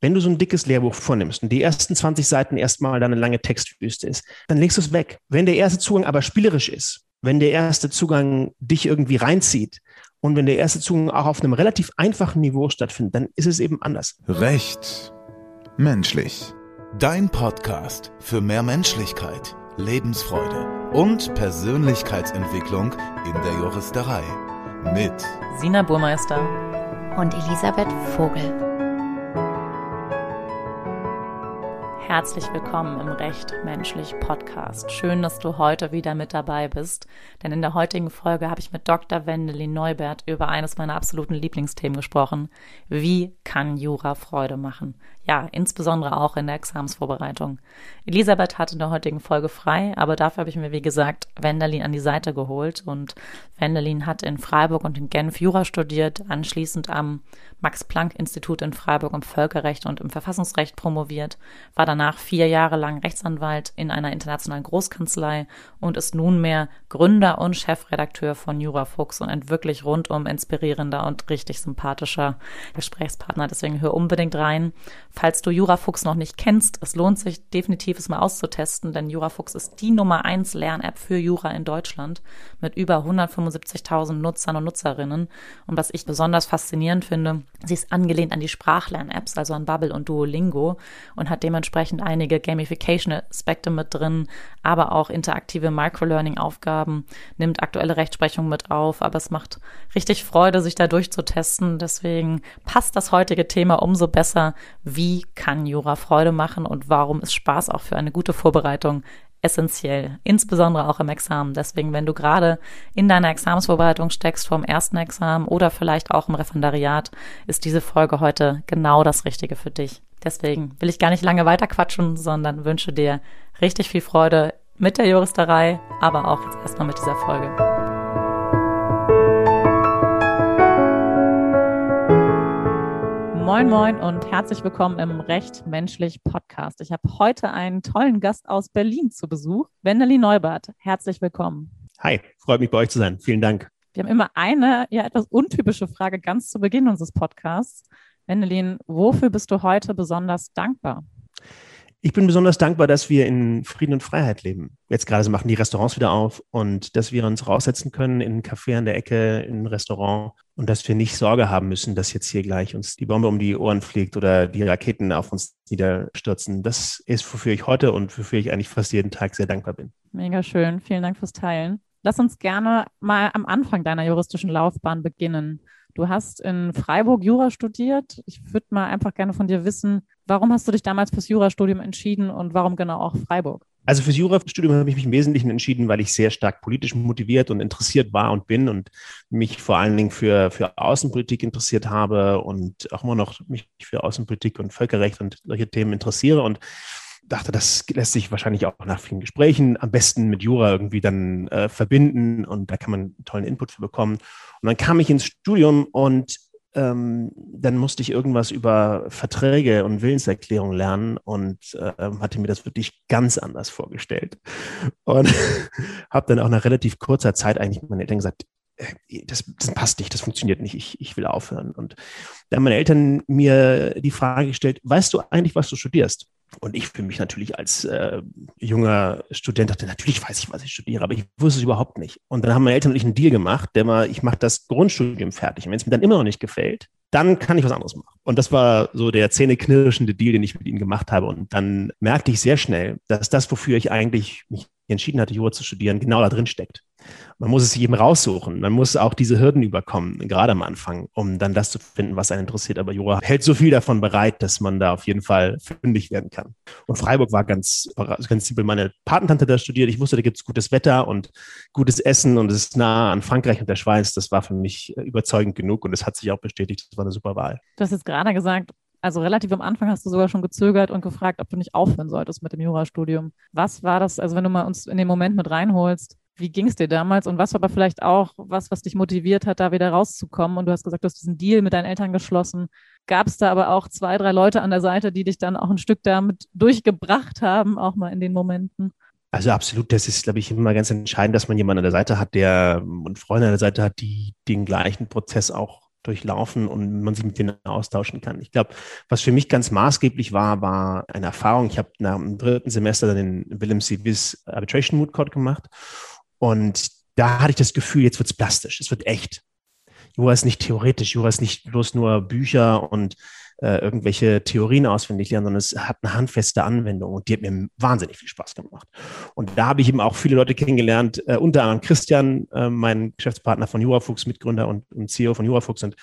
Wenn du so ein dickes Lehrbuch vornimmst und die ersten 20 Seiten erstmal dann eine lange Textwüste ist, dann legst du es weg. Wenn der erste Zugang aber spielerisch ist, wenn der erste Zugang dich irgendwie reinzieht und wenn der erste Zugang auch auf einem relativ einfachen Niveau stattfindet, dann ist es eben anders. Recht menschlich. Dein Podcast für mehr Menschlichkeit, Lebensfreude und Persönlichkeitsentwicklung in der Juristerei. Mit Sina Burmeister und Elisabeth Vogel. Herzlich willkommen im Recht Menschlich Podcast. Schön, dass du heute wieder mit dabei bist, denn in der heutigen Folge habe ich mit Dr. Wendelin Neubert über eines meiner absoluten Lieblingsthemen gesprochen. Wie kann Jura Freude machen? Ja, insbesondere auch in der Examensvorbereitung. Elisabeth hatte in der heutigen Folge frei, aber dafür habe ich mir, wie gesagt, Wendelin an die Seite geholt und Wendelin hat in Freiburg und in Genf Jura studiert, anschließend am Max-Planck-Institut in Freiburg im Völkerrecht und im Verfassungsrecht promoviert, war danach vier Jahre lang Rechtsanwalt in einer internationalen Großkanzlei und ist nunmehr Gründer und Chefredakteur von Jura Fuchs und ein wirklich rundum inspirierender und richtig sympathischer Gesprächspartner. Deswegen hör unbedingt rein. Falls du Jurafuchs noch nicht kennst, es lohnt sich definitiv, es mal auszutesten, denn Jurafuchs ist die Nummer eins Lern-App für Jura in Deutschland mit über 175.000 Nutzern und Nutzerinnen. Und was ich besonders faszinierend finde, sie ist angelehnt an die Sprachlern-Apps, also an Bubble und Duolingo und hat dementsprechend einige Gamification-Aspekte mit drin, aber auch interaktive Microlearning-Aufgaben, nimmt aktuelle Rechtsprechung mit auf, aber es macht richtig Freude, sich da durchzutesten. Deswegen passt das heutige Thema umso besser, wie wie kann Jura Freude machen und warum ist Spaß auch für eine gute Vorbereitung essentiell, insbesondere auch im Examen. Deswegen, wenn du gerade in deiner Examensvorbereitung steckst vom ersten Examen oder vielleicht auch im Referendariat, ist diese Folge heute genau das Richtige für dich. Deswegen will ich gar nicht lange weiter quatschen, sondern wünsche dir richtig viel Freude mit der Juristerei, aber auch jetzt erstmal mit dieser Folge. Moin, moin und herzlich willkommen im Recht Menschlich Podcast. Ich habe heute einen tollen Gast aus Berlin zu Besuch, Wendelin Neubert. Herzlich willkommen. Hi, freut mich bei euch zu sein. Vielen Dank. Wir haben immer eine ja etwas untypische Frage ganz zu Beginn unseres Podcasts. Wendelin, wofür bist du heute besonders dankbar? Ich bin besonders dankbar, dass wir in Frieden und Freiheit leben. Jetzt gerade machen die Restaurants wieder auf und dass wir uns raussetzen können in einen Café an der Ecke, in ein Restaurant und dass wir nicht Sorge haben müssen, dass jetzt hier gleich uns die Bombe um die Ohren fliegt oder die Raketen auf uns niederstürzen. Das ist, wofür ich heute und wofür ich eigentlich fast jeden Tag sehr dankbar bin. Mega schön. Vielen Dank fürs Teilen. Lass uns gerne mal am Anfang deiner juristischen Laufbahn beginnen. Du hast in Freiburg Jura studiert. Ich würde mal einfach gerne von dir wissen, warum hast du dich damals fürs Jurastudium entschieden und warum genau auch Freiburg? Also fürs Jurastudium habe ich mich im Wesentlichen entschieden, weil ich sehr stark politisch motiviert und interessiert war und bin und mich vor allen Dingen für, für Außenpolitik interessiert habe und auch immer noch mich für Außenpolitik und Völkerrecht und solche Themen interessiere und dachte, das lässt sich wahrscheinlich auch nach vielen Gesprächen am besten mit Jura irgendwie dann äh, verbinden und da kann man tollen Input für bekommen. Und dann kam ich ins Studium und ähm, dann musste ich irgendwas über Verträge und Willenserklärung lernen und äh, hatte mir das wirklich ganz anders vorgestellt. Und habe dann auch nach relativ kurzer Zeit eigentlich meinen Eltern gesagt, äh, das, das, passt nicht, das funktioniert nicht, ich, ich will aufhören. Und dann haben meine Eltern mir die Frage gestellt, weißt du eigentlich, was du studierst? Und ich für mich natürlich als äh, junger Student dachte, natürlich weiß ich, was ich studiere, aber ich wusste es überhaupt nicht. Und dann haben meine Eltern und ich einen Deal gemacht, der war, ich mache das Grundstudium fertig. Und wenn es mir dann immer noch nicht gefällt, dann kann ich was anderes machen. Und das war so der zähneknirschende Deal, den ich mit ihnen gemacht habe. Und dann merkte ich sehr schnell, dass das, wofür ich eigentlich mich entschieden hatte, Jura zu studieren, genau da drin steckt. Man muss es sich eben raussuchen. Man muss auch diese Hürden überkommen, gerade am Anfang, um dann das zu finden, was einen interessiert. Aber Jura hält so viel davon bereit, dass man da auf jeden Fall fündig werden kann. Und Freiburg war ganz, ganz simpel. Meine Patentante da studiert. Ich wusste, da gibt es gutes Wetter und gutes Essen und es ist nah an Frankreich und der Schweiz. Das war für mich überzeugend genug und es hat sich auch bestätigt. Das war eine super Wahl. Du hast jetzt gerade gesagt, also relativ am Anfang hast du sogar schon gezögert und gefragt, ob du nicht aufhören solltest mit dem Jurastudium. Was war das, also wenn du mal uns in den Moment mit reinholst, wie ging es dir damals und was war aber vielleicht auch was, was dich motiviert hat, da wieder rauszukommen? Und du hast gesagt, du hast diesen Deal mit deinen Eltern geschlossen. Gab es da aber auch zwei, drei Leute an der Seite, die dich dann auch ein Stück damit durchgebracht haben, auch mal in den Momenten? Also absolut, das ist, glaube ich, immer ganz entscheidend, dass man jemanden an der Seite hat, der und Freunde an der Seite hat, die den gleichen Prozess auch durchlaufen und man sich mit denen austauschen kann. Ich glaube, was für mich ganz maßgeblich war, war eine Erfahrung. Ich habe nach dem dritten Semester dann den Willem C. Wiss Arbitration Mood Code gemacht und da hatte ich das Gefühl, jetzt wird es plastisch, es wird echt. Jura ist nicht theoretisch, Jura ist nicht bloß nur Bücher und äh, irgendwelche Theorien auswendig lernen, sondern es hat eine handfeste Anwendung und die hat mir wahnsinnig viel Spaß gemacht. Und da habe ich eben auch viele Leute kennengelernt, äh, unter anderem Christian, äh, mein Geschäftspartner von Jurafuchs, Mitgründer und, und CEO von Jurafuchs und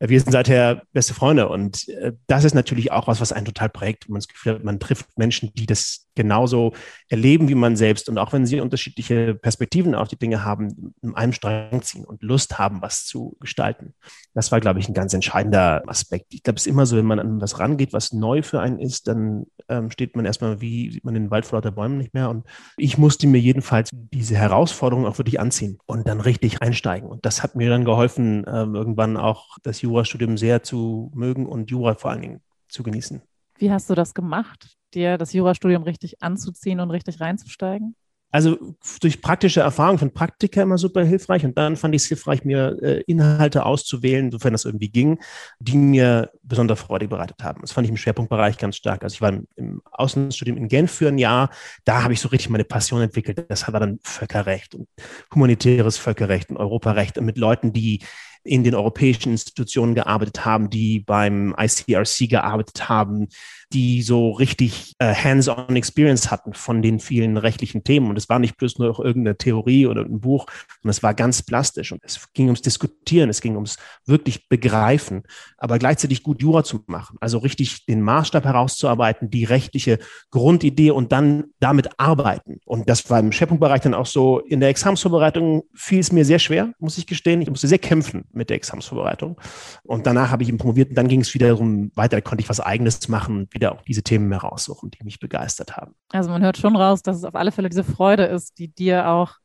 wir sind seither beste Freunde und äh, das ist natürlich auch was, was einen total prägt. Man hat, man trifft Menschen, die das genauso erleben wie man selbst und auch wenn sie unterschiedliche Perspektiven auf die Dinge haben, in einem Strang ziehen und Lust haben, was zu gestalten. Das war, glaube ich, ein ganz entscheidender Aspekt. Ich glaube, es ist immer so, wenn man an was rangeht, was neu für einen ist, dann ähm, steht man erstmal, wie sieht man den Wald vor lauter Bäumen nicht mehr. Und ich musste mir jedenfalls diese Herausforderung auch wirklich anziehen und dann richtig einsteigen. Und das hat mir dann geholfen, ähm, irgendwann auch das Jurastudium sehr zu mögen und Jura vor allen Dingen zu genießen. Wie hast du das gemacht, dir das Jurastudium richtig anzuziehen und richtig reinzusteigen? Also durch praktische Erfahrung von Praktika immer super hilfreich und dann fand ich es hilfreich, mir äh, Inhalte auszuwählen, sofern das irgendwie ging, die mir besonders Freude bereitet haben. Das fand ich im Schwerpunktbereich ganz stark. Also ich war im, im Außenstudium in Genf für ein Jahr, da habe ich so richtig meine Passion entwickelt. Das war dann Völkerrecht und humanitäres Völkerrecht und Europarecht und mit Leuten, die in den europäischen Institutionen gearbeitet haben, die beim ICRC gearbeitet haben, die so richtig äh, hands-on Experience hatten von den vielen rechtlichen Themen. Und es war nicht bloß nur irgendeine Theorie oder ein Buch, sondern es war ganz plastisch. Und es ging ums Diskutieren, es ging ums wirklich Begreifen, aber gleichzeitig gut Jura zu machen. Also richtig den Maßstab herauszuarbeiten, die rechtliche Grundidee und dann damit arbeiten. Und das war im Schwerpunktbereich dann auch so. In der Examsvorbereitung fiel es mir sehr schwer, muss ich gestehen. Ich musste sehr kämpfen mit der Examsvorbereitung. Und danach habe ich ihn promoviert und dann ging es wiederum weiter, da konnte ich was Eigenes machen, wieder auch diese Themen mehr raussuchen, die mich begeistert haben. Also man hört schon raus, dass es auf alle Fälle diese Freude ist, die dir auch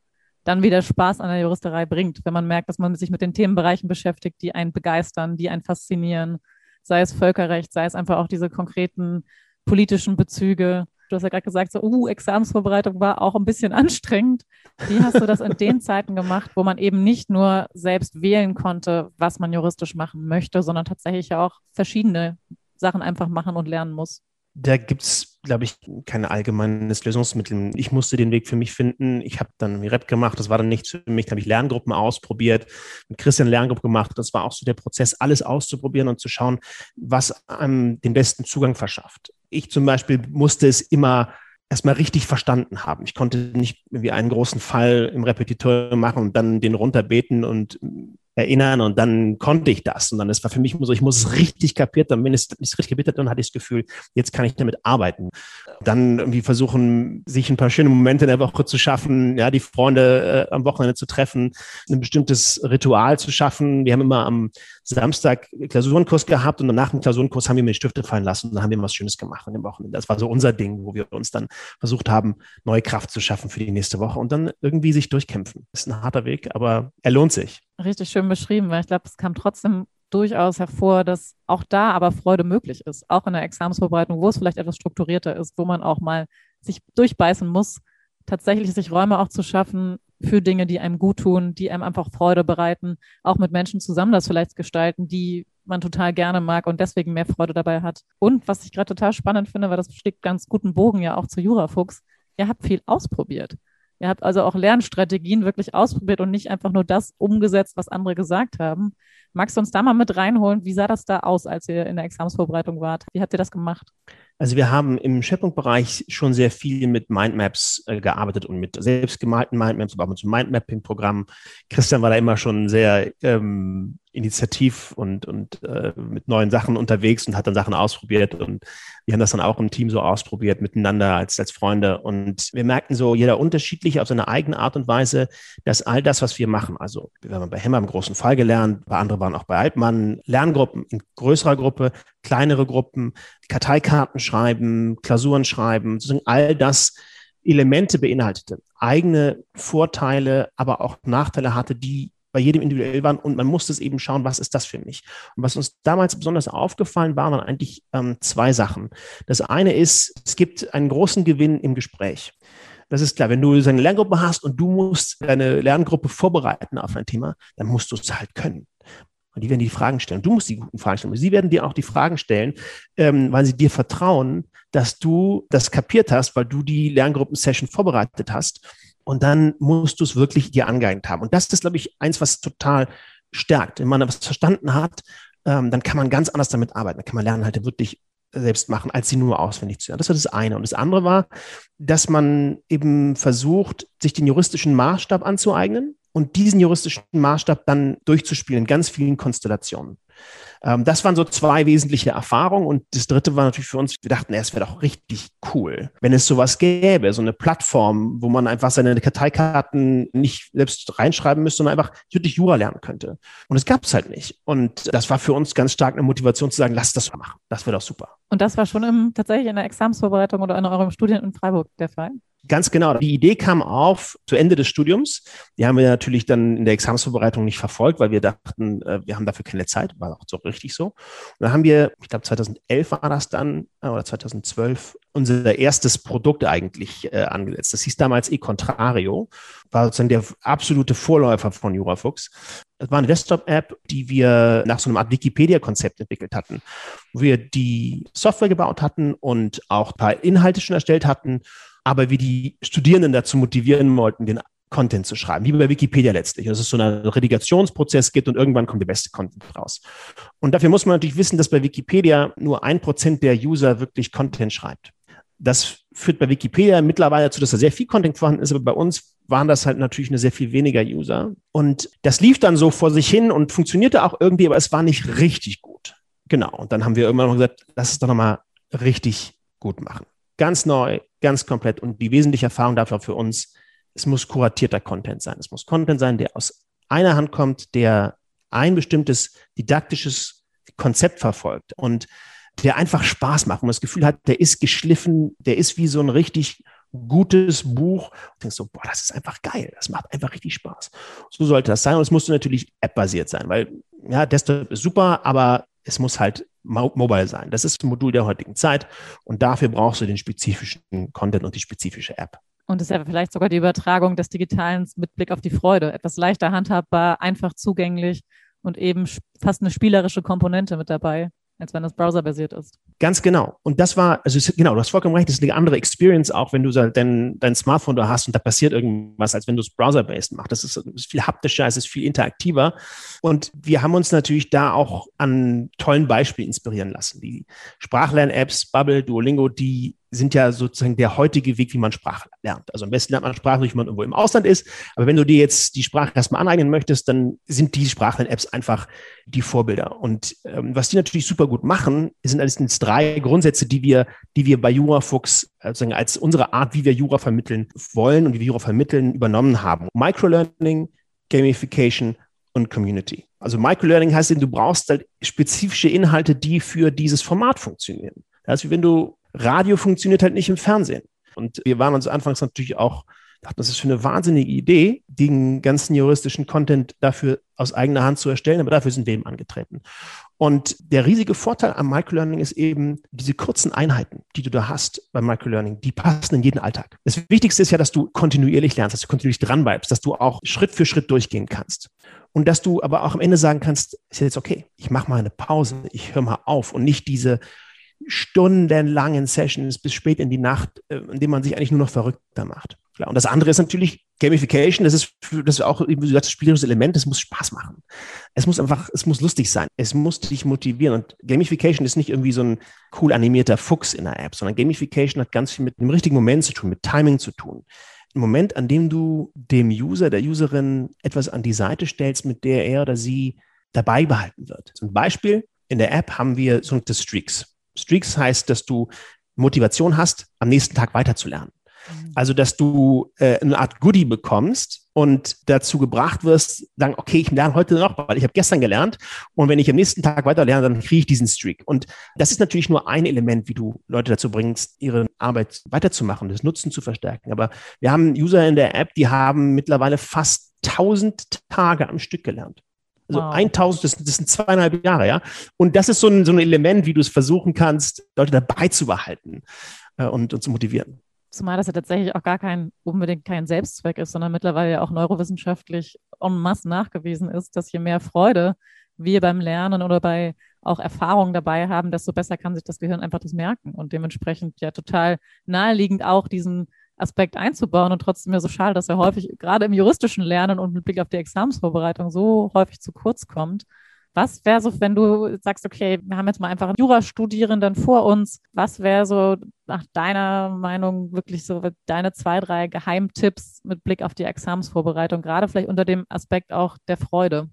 dann wieder Spaß an der Juristerei bringt, wenn man merkt, dass man sich mit den Themenbereichen beschäftigt, die einen begeistern, die einen faszinieren, sei es Völkerrecht, sei es einfach auch diese konkreten politischen Bezüge. Du hast ja gerade gesagt, so, uh, Examensvorbereitung war auch ein bisschen anstrengend. Wie hast du das in den Zeiten gemacht, wo man eben nicht nur selbst wählen konnte, was man juristisch machen möchte, sondern tatsächlich auch verschiedene Sachen einfach machen und lernen muss? Da gibt es, glaube ich, kein allgemeines Lösungsmittel. Ich musste den Weg für mich finden. Ich habe dann Rep gemacht, das war dann nichts für mich. Da habe ich Lerngruppen ausprobiert, mit Christian Lerngruppe gemacht. Das war auch so der Prozess, alles auszuprobieren und zu schauen, was einem den besten Zugang verschafft. Ich zum Beispiel musste es immer erstmal richtig verstanden haben. Ich konnte nicht wie einen großen Fall im Repetitor machen und dann den runterbeten und erinnern und dann konnte ich das. Und dann es war für mich so, ich muss es richtig kapiert haben. Wenn es richtig kapiert habe, dann hatte ich das Gefühl, jetzt kann ich damit arbeiten. Dann irgendwie versuchen, sich ein paar schöne Momente in der Woche zu schaffen, ja, die Freunde äh, am Wochenende zu treffen, ein bestimmtes Ritual zu schaffen. Wir haben immer am Samstag Klausurenkurs gehabt und nach dem Klausurenkurs haben wir mir Stifte fallen lassen und dann haben wir was Schönes gemacht an dem Wochenende. Das war so unser Ding, wo wir uns dann versucht haben, neue Kraft zu schaffen für die nächste Woche und dann irgendwie sich durchkämpfen. Ist ein harter Weg, aber er lohnt sich. Richtig schön beschrieben, weil ich glaube, es kam trotzdem durchaus hervor, dass auch da aber Freude möglich ist, auch in der Examensvorbereitung, wo es vielleicht etwas strukturierter ist, wo man auch mal sich durchbeißen muss, tatsächlich sich Räume auch zu schaffen, für Dinge, die einem gut tun, die einem einfach Freude bereiten, auch mit Menschen zusammen das vielleicht gestalten, die man total gerne mag und deswegen mehr Freude dabei hat. Und was ich gerade total spannend finde, weil das schlägt ganz guten Bogen ja auch zu Jurafuchs, ihr habt viel ausprobiert. Ihr habt also auch Lernstrategien wirklich ausprobiert und nicht einfach nur das umgesetzt, was andere gesagt haben. Magst du uns da mal mit reinholen? Wie sah das da aus, als ihr in der Examensvorbereitung wart? Wie habt ihr das gemacht? Also wir haben im Schwerpunktbereich schon sehr viel mit Mindmaps äh, gearbeitet und mit selbstgemalten Mindmaps, aber auch mit so Mindmapping-Programmen. Christian war da immer schon sehr ähm, initiativ und, und äh, mit neuen Sachen unterwegs und hat dann Sachen ausprobiert. Und wir haben das dann auch im Team so ausprobiert, miteinander als, als Freunde. Und wir merkten so, jeder unterschiedlich auf seine eigene Art und Weise, dass all das, was wir machen, also wir haben bei Hemmer im großen Fall gelernt, bei anderen waren auch bei Altmann, Lerngruppen in größerer Gruppe, kleinere Gruppen, Karteikarten schreiben, Klausuren schreiben, sozusagen all das Elemente beinhaltete, eigene Vorteile, aber auch Nachteile hatte, die bei jedem individuell waren und man musste es eben schauen, was ist das für mich. Und was uns damals besonders aufgefallen war, waren eigentlich ähm, zwei Sachen. Das eine ist, es gibt einen großen Gewinn im Gespräch. Das ist klar, wenn du eine Lerngruppe hast und du musst deine Lerngruppe vorbereiten auf ein Thema, dann musst du es halt können. Und die werden die Fragen stellen. Du musst die guten Fragen stellen. Sie werden dir auch die Fragen stellen, ähm, weil sie dir vertrauen, dass du das kapiert hast, weil du die Lerngruppen-Session vorbereitet hast. Und dann musst du es wirklich dir angeeignet haben. Und das ist, glaube ich, eins, was total stärkt. Wenn man was verstanden hat, ähm, dann kann man ganz anders damit arbeiten. Dann kann man lernen, halt wirklich selbst machen, als sie nur auswendig zu lernen. Das war das eine. Und das andere war, dass man eben versucht, sich den juristischen Maßstab anzueignen und diesen juristischen Maßstab dann durchzuspielen in ganz vielen Konstellationen. Ähm, das waren so zwei wesentliche Erfahrungen. Und das dritte war natürlich für uns, wir dachten, es wäre doch richtig cool, wenn es sowas gäbe, so eine Plattform, wo man einfach seine Karteikarten nicht selbst reinschreiben müsste, sondern einfach wirklich Jura lernen könnte. Und es gab es halt nicht. Und das war für uns ganz stark eine Motivation zu sagen, lass das mal machen. Das wäre doch super. Und das war schon im, tatsächlich in der Examsvorbereitung oder in eurem Studien in Freiburg der Fall? Ganz genau. Die Idee kam auf zu Ende des Studiums. Die haben wir natürlich dann in der Examensvorbereitung nicht verfolgt, weil wir dachten, äh, wir haben dafür keine Zeit. War auch so richtig so. Und dann haben wir, ich glaube 2011 war das dann, äh, oder 2012, unser erstes Produkt eigentlich äh, angesetzt. Das hieß damals eContrario, war sozusagen der absolute Vorläufer von Jurafuchs. Das war eine Desktop-App, die wir nach so einem Art Wikipedia-Konzept entwickelt hatten, wo wir die Software gebaut hatten und auch ein paar Inhalte schon erstellt hatten aber wir die Studierenden dazu motivieren wollten, den Content zu schreiben, wie bei Wikipedia letztlich. Dass es so einen Redigationsprozess gibt und irgendwann kommt der beste Content raus. Und dafür muss man natürlich wissen, dass bei Wikipedia nur ein Prozent der User wirklich Content schreibt. Das führt bei Wikipedia mittlerweile dazu, dass da sehr viel Content vorhanden ist, aber bei uns waren das halt natürlich eine sehr viel weniger User. Und das lief dann so vor sich hin und funktionierte auch irgendwie, aber es war nicht richtig gut. Genau. Und dann haben wir irgendwann noch gesagt, lass es doch nochmal richtig gut machen. Ganz neu, ganz komplett. Und die wesentliche Erfahrung dafür für uns, es muss kuratierter Content sein. Es muss Content sein, der aus einer Hand kommt, der ein bestimmtes didaktisches Konzept verfolgt und der einfach Spaß macht, man das Gefühl hat, der ist geschliffen, der ist wie so ein richtig gutes Buch. Und denkst so, boah, das ist einfach geil, das macht einfach richtig Spaß. So sollte das sein und es musste natürlich app-basiert sein, weil ja, Desktop ist super, aber es muss halt mobile sein. Das ist ein Modul der heutigen Zeit und dafür brauchst du den spezifischen Content und die spezifische App. Und es ist ja vielleicht sogar die Übertragung des Digitalen mit Blick auf die Freude. Etwas leichter handhabbar, einfach zugänglich und eben fast eine spielerische Komponente mit dabei als wenn das browserbasiert ist. Ganz genau. Und das war, also genau, du hast vollkommen recht, das ist eine andere Experience, auch wenn du dein, dein Smartphone da hast und da passiert irgendwas, als wenn du es browser-based machst. Das ist, ist viel haptischer, es ist viel interaktiver. Und wir haben uns natürlich da auch an tollen Beispielen inspirieren lassen. Die Sprachlern-Apps, Bubble, Duolingo, die sind ja sozusagen der heutige Weg, wie man Sprache lernt. Also am besten lernt man Sprache, wenn man irgendwo im Ausland ist. Aber wenn du dir jetzt die Sprache erstmal aneignen möchtest, dann sind die Sprachlern-Apps einfach die Vorbilder. Und ähm, was die natürlich super gut machen, sind alles drei Grundsätze, die wir, die wir bei JuraFuchs sozusagen als unsere Art, wie wir Jura vermitteln wollen und wie wir Jura vermitteln, übernommen haben. Microlearning, Gamification und Community. Also Microlearning heißt, du brauchst halt spezifische Inhalte, die für dieses Format funktionieren. Das ist wie wenn du Radio funktioniert halt nicht im Fernsehen. Und wir waren uns anfangs natürlich auch, dachten, das ist für eine wahnsinnige Idee, den ganzen juristischen Content dafür aus eigener Hand zu erstellen, aber dafür sind wir eben angetreten. Und der riesige Vorteil am Microlearning ist eben diese kurzen Einheiten, die du da hast beim Microlearning, die passen in jeden Alltag. Das Wichtigste ist ja, dass du kontinuierlich lernst, dass du kontinuierlich dranbleibst, dass du auch Schritt für Schritt durchgehen kannst. Und dass du aber auch am Ende sagen kannst, ist jetzt okay, ich mache mal eine Pause, ich höre mal auf und nicht diese stundenlangen Sessions bis spät in die Nacht, äh, in denen man sich eigentlich nur noch verrückter macht. Klar. Und das andere ist natürlich Gamification. Das ist, das ist auch, wie du sagst, spielerisches Element. Es muss Spaß machen. Es muss einfach, es muss lustig sein. Es muss dich motivieren. Und Gamification ist nicht irgendwie so ein cool animierter Fuchs in der App, sondern Gamification hat ganz viel mit dem richtigen Moment zu tun, mit Timing zu tun. Im Moment, an dem du dem User, der Userin etwas an die Seite stellst, mit der er oder sie dabei behalten wird. Zum Beispiel in der App haben wir sogenannte Streaks. Streaks heißt, dass du Motivation hast, am nächsten Tag weiterzulernen. Mhm. Also, dass du äh, eine Art Goodie bekommst und dazu gebracht wirst, sagen, okay, ich lerne heute noch, weil ich habe gestern gelernt und wenn ich am nächsten Tag weiter lerne, dann kriege ich diesen Streak. Und das ist natürlich nur ein Element, wie du Leute dazu bringst, ihre Arbeit weiterzumachen, das Nutzen zu verstärken. Aber wir haben User in der App, die haben mittlerweile fast 1000 Tage am Stück gelernt. Also wow. 1000, das, das, sind zweieinhalb Jahre, ja. Und das ist so ein, so ein Element, wie du es versuchen kannst, Leute dabei zu behalten äh, und, und zu motivieren. Zumal das ja tatsächlich auch gar kein, unbedingt kein Selbstzweck ist, sondern mittlerweile ja auch neurowissenschaftlich en masse nachgewiesen ist, dass je mehr Freude wir beim Lernen oder bei auch Erfahrungen dabei haben, desto besser kann sich das Gehirn einfach das merken und dementsprechend ja total naheliegend auch diesen Aspekt einzubauen und trotzdem ja so schade, dass er häufig gerade im juristischen Lernen und mit Blick auf die Examensvorbereitung so häufig zu kurz kommt. Was wäre so, wenn du sagst, okay, wir haben jetzt mal einfach Jurastudierenden vor uns. Was wäre so nach deiner Meinung wirklich so deine zwei, drei Geheimtipps mit Blick auf die Examensvorbereitung, gerade vielleicht unter dem Aspekt auch der Freude?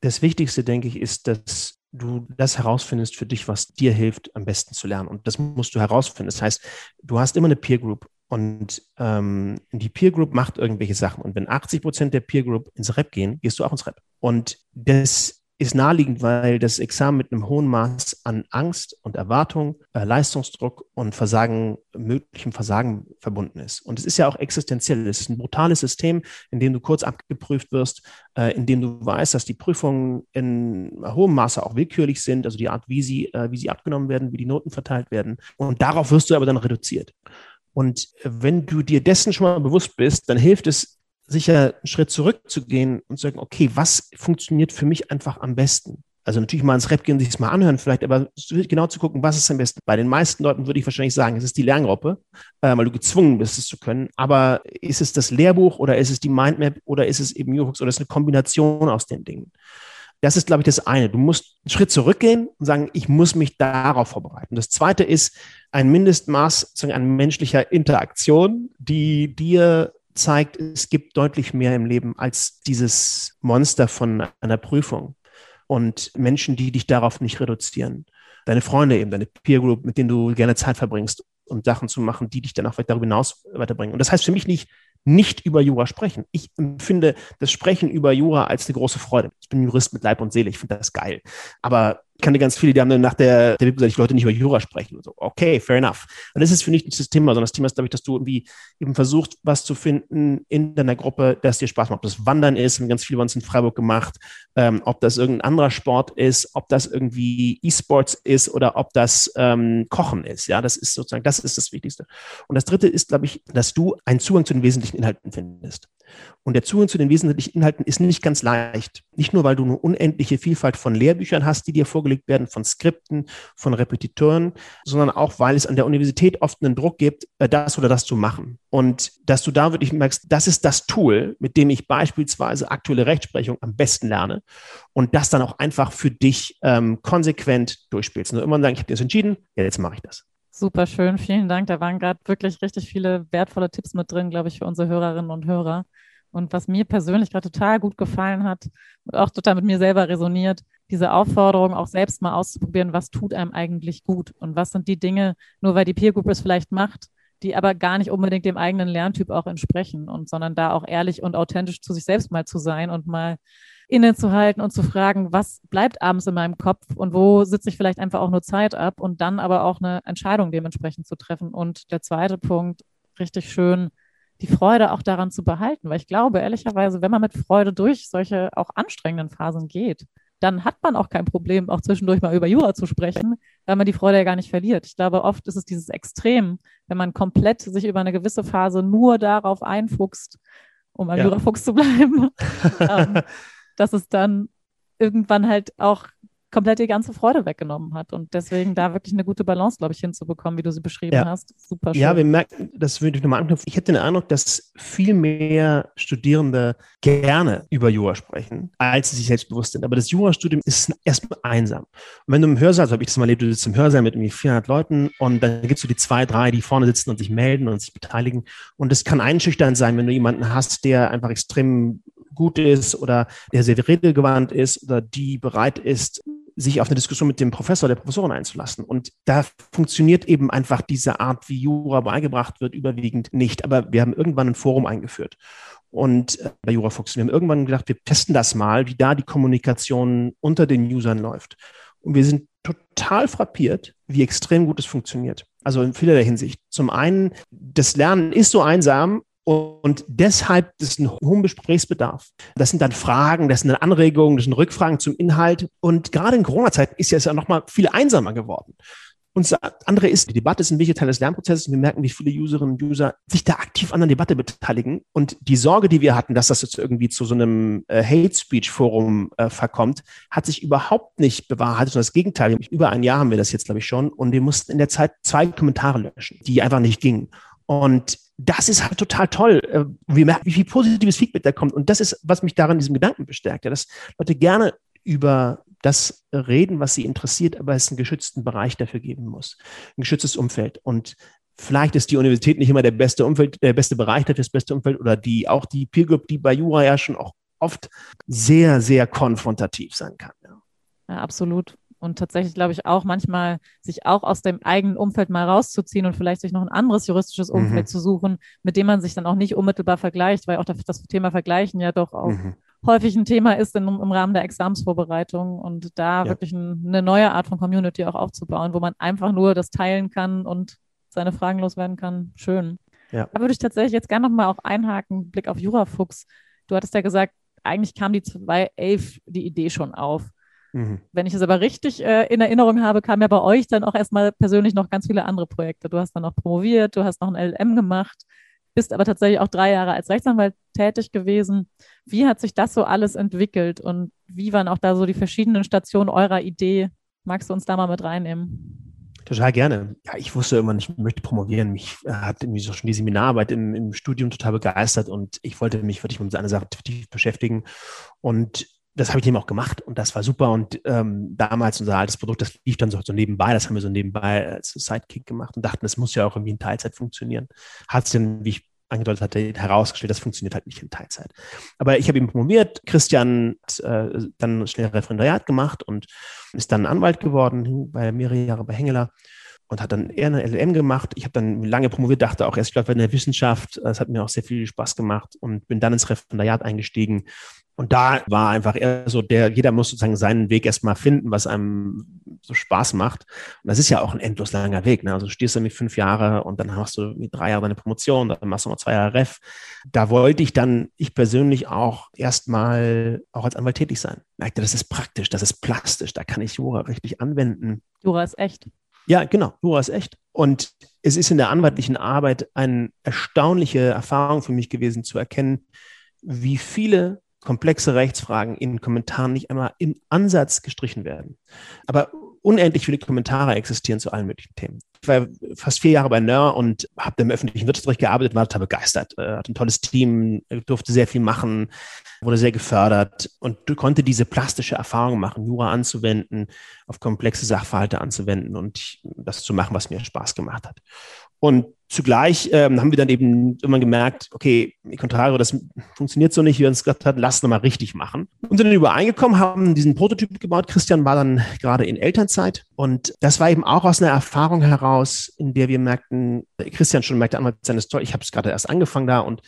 Das Wichtigste, denke ich, ist, dass du das herausfindest für dich, was dir hilft, am besten zu lernen. Und das musst du herausfinden. Das heißt, du hast immer eine Peer Group und ähm, die Peer Group macht irgendwelche Sachen. Und wenn 80 Prozent der Peer Group ins Rep gehen, gehst du auch ins Rep. Und das ist naheliegend, weil das Examen mit einem hohen Maß an Angst und Erwartung, äh, Leistungsdruck und Versagen, möglichem Versagen verbunden ist. Und es ist ja auch existenziell. Es ist ein brutales System, in dem du kurz abgeprüft wirst, äh, in dem du weißt, dass die Prüfungen in hohem Maße auch willkürlich sind, also die Art, wie sie, äh, wie sie abgenommen werden, wie die Noten verteilt werden. Und darauf wirst du aber dann reduziert. Und wenn du dir dessen schon mal bewusst bist, dann hilft es, sicher einen Schritt zurückzugehen und zu sagen, okay, was funktioniert für mich einfach am besten? Also natürlich mal ins Rap gehen, sich das mal anhören vielleicht, aber genau zu gucken, was ist am besten. Bei den meisten Leuten würde ich wahrscheinlich sagen, es ist die Lerngruppe, äh, weil du gezwungen bist, es zu können. Aber ist es das Lehrbuch oder ist es die Mindmap oder ist es eben Uhox oder ist es eine Kombination aus den Dingen? Das ist, glaube ich, das eine. Du musst einen Schritt zurückgehen und sagen, ich muss mich darauf vorbereiten. Das zweite ist ein Mindestmaß an menschlicher Interaktion, die dir zeigt, es gibt deutlich mehr im Leben als dieses Monster von einer Prüfung. Und Menschen, die dich darauf nicht reduzieren. Deine Freunde eben, deine Peer Group, mit denen du gerne Zeit verbringst, um Sachen zu machen, die dich dann auch darüber hinaus weiterbringen. Und das heißt für mich nicht, nicht über Jura sprechen. Ich empfinde das Sprechen über Jura als eine große Freude. Ich bin Jurist mit Leib und Seele, ich finde das geil. Aber ich kannte ganz viele, die haben dann nach der, der gesagt, ich wollte nicht über Jura sprechen. Und so, okay, fair enough. Und das ist für mich nicht das Thema, sondern das Thema ist, glaube ich, dass du irgendwie eben versuchst, was zu finden in deiner Gruppe, das dir Spaß macht. Ob das Wandern ist, haben ganz viele bei uns in Freiburg gemacht, ähm, ob das irgendein anderer Sport ist, ob das irgendwie E-Sports ist oder ob das ähm, Kochen ist. Ja, das ist sozusagen, das ist das Wichtigste. Und das dritte ist, glaube ich, dass du einen Zugang zu den wesentlichen Inhalten findest. Und der Zugang zu den wesentlichen Inhalten ist nicht ganz leicht. Nicht nur, weil du eine unendliche Vielfalt von Lehrbüchern hast, die dir vorgelegt werden, von Skripten, von Repetitoren, sondern auch, weil es an der Universität oft einen Druck gibt, äh, das oder das zu machen. Und dass du da wirklich merkst, das ist das Tool, mit dem ich beispielsweise aktuelle Rechtsprechung am besten lerne und das dann auch einfach für dich ähm, konsequent durchspielst. Nur immer sagen, ich habe das entschieden, ja, jetzt mache ich das. Super schön, vielen Dank. Da waren gerade wirklich richtig viele wertvolle Tipps mit drin, glaube ich, für unsere Hörerinnen und Hörer. Und was mir persönlich gerade total gut gefallen hat und auch total mit mir selber resoniert, diese Aufforderung, auch selbst mal auszuprobieren, was tut einem eigentlich gut und was sind die Dinge, nur weil die Peer Group es vielleicht macht, die aber gar nicht unbedingt dem eigenen Lerntyp auch entsprechen und sondern da auch ehrlich und authentisch zu sich selbst mal zu sein und mal innezuhalten und zu fragen, was bleibt abends in meinem Kopf und wo sitze ich vielleicht einfach auch nur Zeit ab und dann aber auch eine Entscheidung dementsprechend zu treffen. Und der zweite Punkt, richtig schön, die Freude auch daran zu behalten, weil ich glaube, ehrlicherweise, wenn man mit Freude durch solche auch anstrengenden Phasen geht, dann hat man auch kein Problem, auch zwischendurch mal über Jura zu sprechen, weil man die Freude ja gar nicht verliert. Ich glaube, oft ist es dieses Extrem, wenn man komplett sich über eine gewisse Phase nur darauf einfuchst, um ein ja. Jurafuchs zu bleiben, ähm, dass es dann irgendwann halt auch komplett die ganze Freude weggenommen hat. Und deswegen da wirklich eine gute Balance, glaube ich, hinzubekommen, wie du sie beschrieben ja. hast. Super schön. Ja, wir merken, das würde ich nochmal anknüpfen. Ich hätte den Eindruck, dass viel mehr Studierende gerne über Jura sprechen, als sie sich selbstbewusst sind. Aber das Jurastudium ist erstmal einsam. Und wenn du im Hörsaal, so habe ich das mal erlebt, du sitzt im Hörsaal mit irgendwie 400 Leuten und dann gibt es so die zwei, drei, die vorne sitzen und sich melden und sich beteiligen. Und es kann einschüchternd sein, wenn du jemanden hast, der einfach extrem gut ist oder der sehr redegewandt ist oder die bereit ist, sich auf eine Diskussion mit dem Professor, der Professorin einzulassen. Und da funktioniert eben einfach diese Art, wie Jura beigebracht wird, überwiegend nicht. Aber wir haben irgendwann ein Forum eingeführt. Und äh, bei JuraFox, wir haben irgendwann gedacht, wir testen das mal, wie da die Kommunikation unter den Usern läuft. Und wir sind total frappiert, wie extrem gut es funktioniert. Also in vielerlei Hinsicht. Zum einen, das Lernen ist so einsam und deshalb ist ein hohen Gesprächsbedarf. Das sind dann Fragen, das sind dann Anregungen, das sind Rückfragen zum Inhalt. Und gerade in Corona-Zeiten ist es ja nochmal viel einsamer geworden. Und das andere ist, die Debatte ist ein wichtiger Teil des Lernprozesses. Wir merken, wie viele Userinnen und User sich da aktiv an der Debatte beteiligen. Und die Sorge, die wir hatten, dass das jetzt irgendwie zu so einem äh, Hate Speech Forum äh, verkommt, hat sich überhaupt nicht bewahrheitet. Und das Gegenteil, über ein Jahr haben wir das jetzt, glaube ich, schon. Und wir mussten in der Zeit zwei Kommentare löschen, die einfach nicht gingen. Und das ist halt total toll. Äh, wir merken, wie viel positives Feedback da kommt. Und das ist, was mich daran diesem Gedanken bestärkt, ja, dass Leute gerne über das reden, was sie interessiert, aber es einen geschützten Bereich dafür geben muss. Ein geschütztes Umfeld. Und vielleicht ist die Universität nicht immer der beste Umfeld, der beste Bereich dafür, das beste Umfeld oder die, auch die Peer Group, die bei Jura ja schon auch oft sehr, sehr konfrontativ sein kann. Ja, ja absolut. Und tatsächlich glaube ich auch manchmal, sich auch aus dem eigenen Umfeld mal rauszuziehen und vielleicht sich noch ein anderes juristisches Umfeld mhm. zu suchen, mit dem man sich dann auch nicht unmittelbar vergleicht, weil auch das Thema Vergleichen ja doch auch mhm häufig ein Thema ist in, im Rahmen der Examsvorbereitung und da ja. wirklich ein, eine neue Art von Community auch aufzubauen, wo man einfach nur das teilen kann und seine Fragen loswerden kann. Schön. Ja. Da würde ich tatsächlich jetzt gerne nochmal auch einhaken, Blick auf Jurafuchs. Du hattest ja gesagt, eigentlich kam die 2011 die Idee schon auf. Mhm. Wenn ich es aber richtig äh, in Erinnerung habe, kam ja bei euch dann auch erstmal persönlich noch ganz viele andere Projekte. Du hast dann noch promoviert, du hast noch ein LM gemacht bist aber tatsächlich auch drei Jahre als Rechtsanwalt tätig gewesen. Wie hat sich das so alles entwickelt und wie waren auch da so die verschiedenen Stationen eurer Idee? Magst du uns da mal mit reinnehmen? Total gerne. Ja, ich wusste immer, ich möchte promovieren. Mich hat irgendwie so schon die Seminararbeit im, im Studium total begeistert und ich wollte mich wirklich mit einer Sache tief beschäftigen. Und das habe ich eben auch gemacht und das war super. Und ähm, damals unser altes Produkt, das lief dann so, so, nebenbei, das haben wir so nebenbei als Sidekick gemacht und dachten, das muss ja auch irgendwie in Teilzeit funktionieren. Hat es denn, wie ich angedeutet hatte, herausgestellt, das funktioniert halt nicht in Teilzeit. Aber ich habe ihn promoviert, Christian hat äh, dann schnell Referendariat gemacht und ist dann Anwalt geworden, bei mehrere Jahre bei Hengeler und hat dann eher eine LLM gemacht. Ich habe dann lange promoviert, dachte auch erst, ich glaube, in der Wissenschaft, das hat mir auch sehr viel Spaß gemacht und bin dann ins Referendariat eingestiegen und da war einfach eher so, der, jeder muss sozusagen seinen Weg erstmal finden, was einem so Spaß macht. Und das ist ja auch ein endlos langer Weg. Ne? Also du stehst da mit fünf Jahre und dann machst du mit drei Jahre eine Promotion, dann machst du noch zwei Jahre Ref. Da wollte ich dann, ich persönlich auch erstmal auch als Anwalt tätig sein. Merkte, das ist praktisch, das ist plastisch, da kann ich Jura richtig anwenden. Jura ist echt. Ja, genau, Jura ist echt. Und es ist in der anwaltlichen Arbeit eine erstaunliche Erfahrung für mich gewesen zu erkennen, wie viele komplexe Rechtsfragen in Kommentaren nicht einmal im Ansatz gestrichen werden. Aber unendlich viele Kommentare existieren zu allen möglichen Themen. Ich war fast vier Jahre bei NER und habe im öffentlichen Wirtschaftsrecht gearbeitet, war total begeistert, äh, hatte ein tolles Team, durfte sehr viel machen, wurde sehr gefördert und konnte diese plastische Erfahrung machen, Jura anzuwenden, auf komplexe Sachverhalte anzuwenden und das zu machen, was mir Spaß gemacht hat. Und zugleich ähm, haben wir dann eben immer gemerkt, okay, Contrario, das funktioniert so nicht, wie wir uns gesagt hatten, lass nochmal richtig machen. Und sind dann übereingekommen, haben diesen Prototyp gebaut. Christian war dann gerade in Elternzeit. Und das war eben auch aus einer Erfahrung heraus, in der wir merkten, Christian schon merkte, Anwalt sein ist toll, ich habe es gerade erst angefangen da und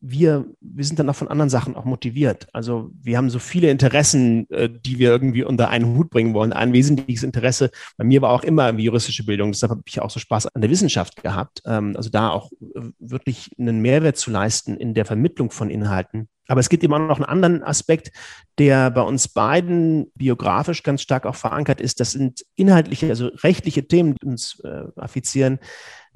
wir, wir sind dann auch von anderen Sachen auch motiviert. Also wir haben so viele Interessen, äh, die wir irgendwie unter einen Hut bringen wollen. Ein wesentliches Interesse bei mir war auch immer juristische Bildung. Deshalb habe ich auch so Spaß an der Wissenschaft gehabt. Ähm, also da auch äh, wirklich einen Mehrwert zu leisten in der Vermittlung von Inhalten. Aber es gibt immer noch einen anderen Aspekt, der bei uns beiden biografisch ganz stark auch verankert ist. Das sind inhaltliche, also rechtliche Themen, die uns äh, affizieren,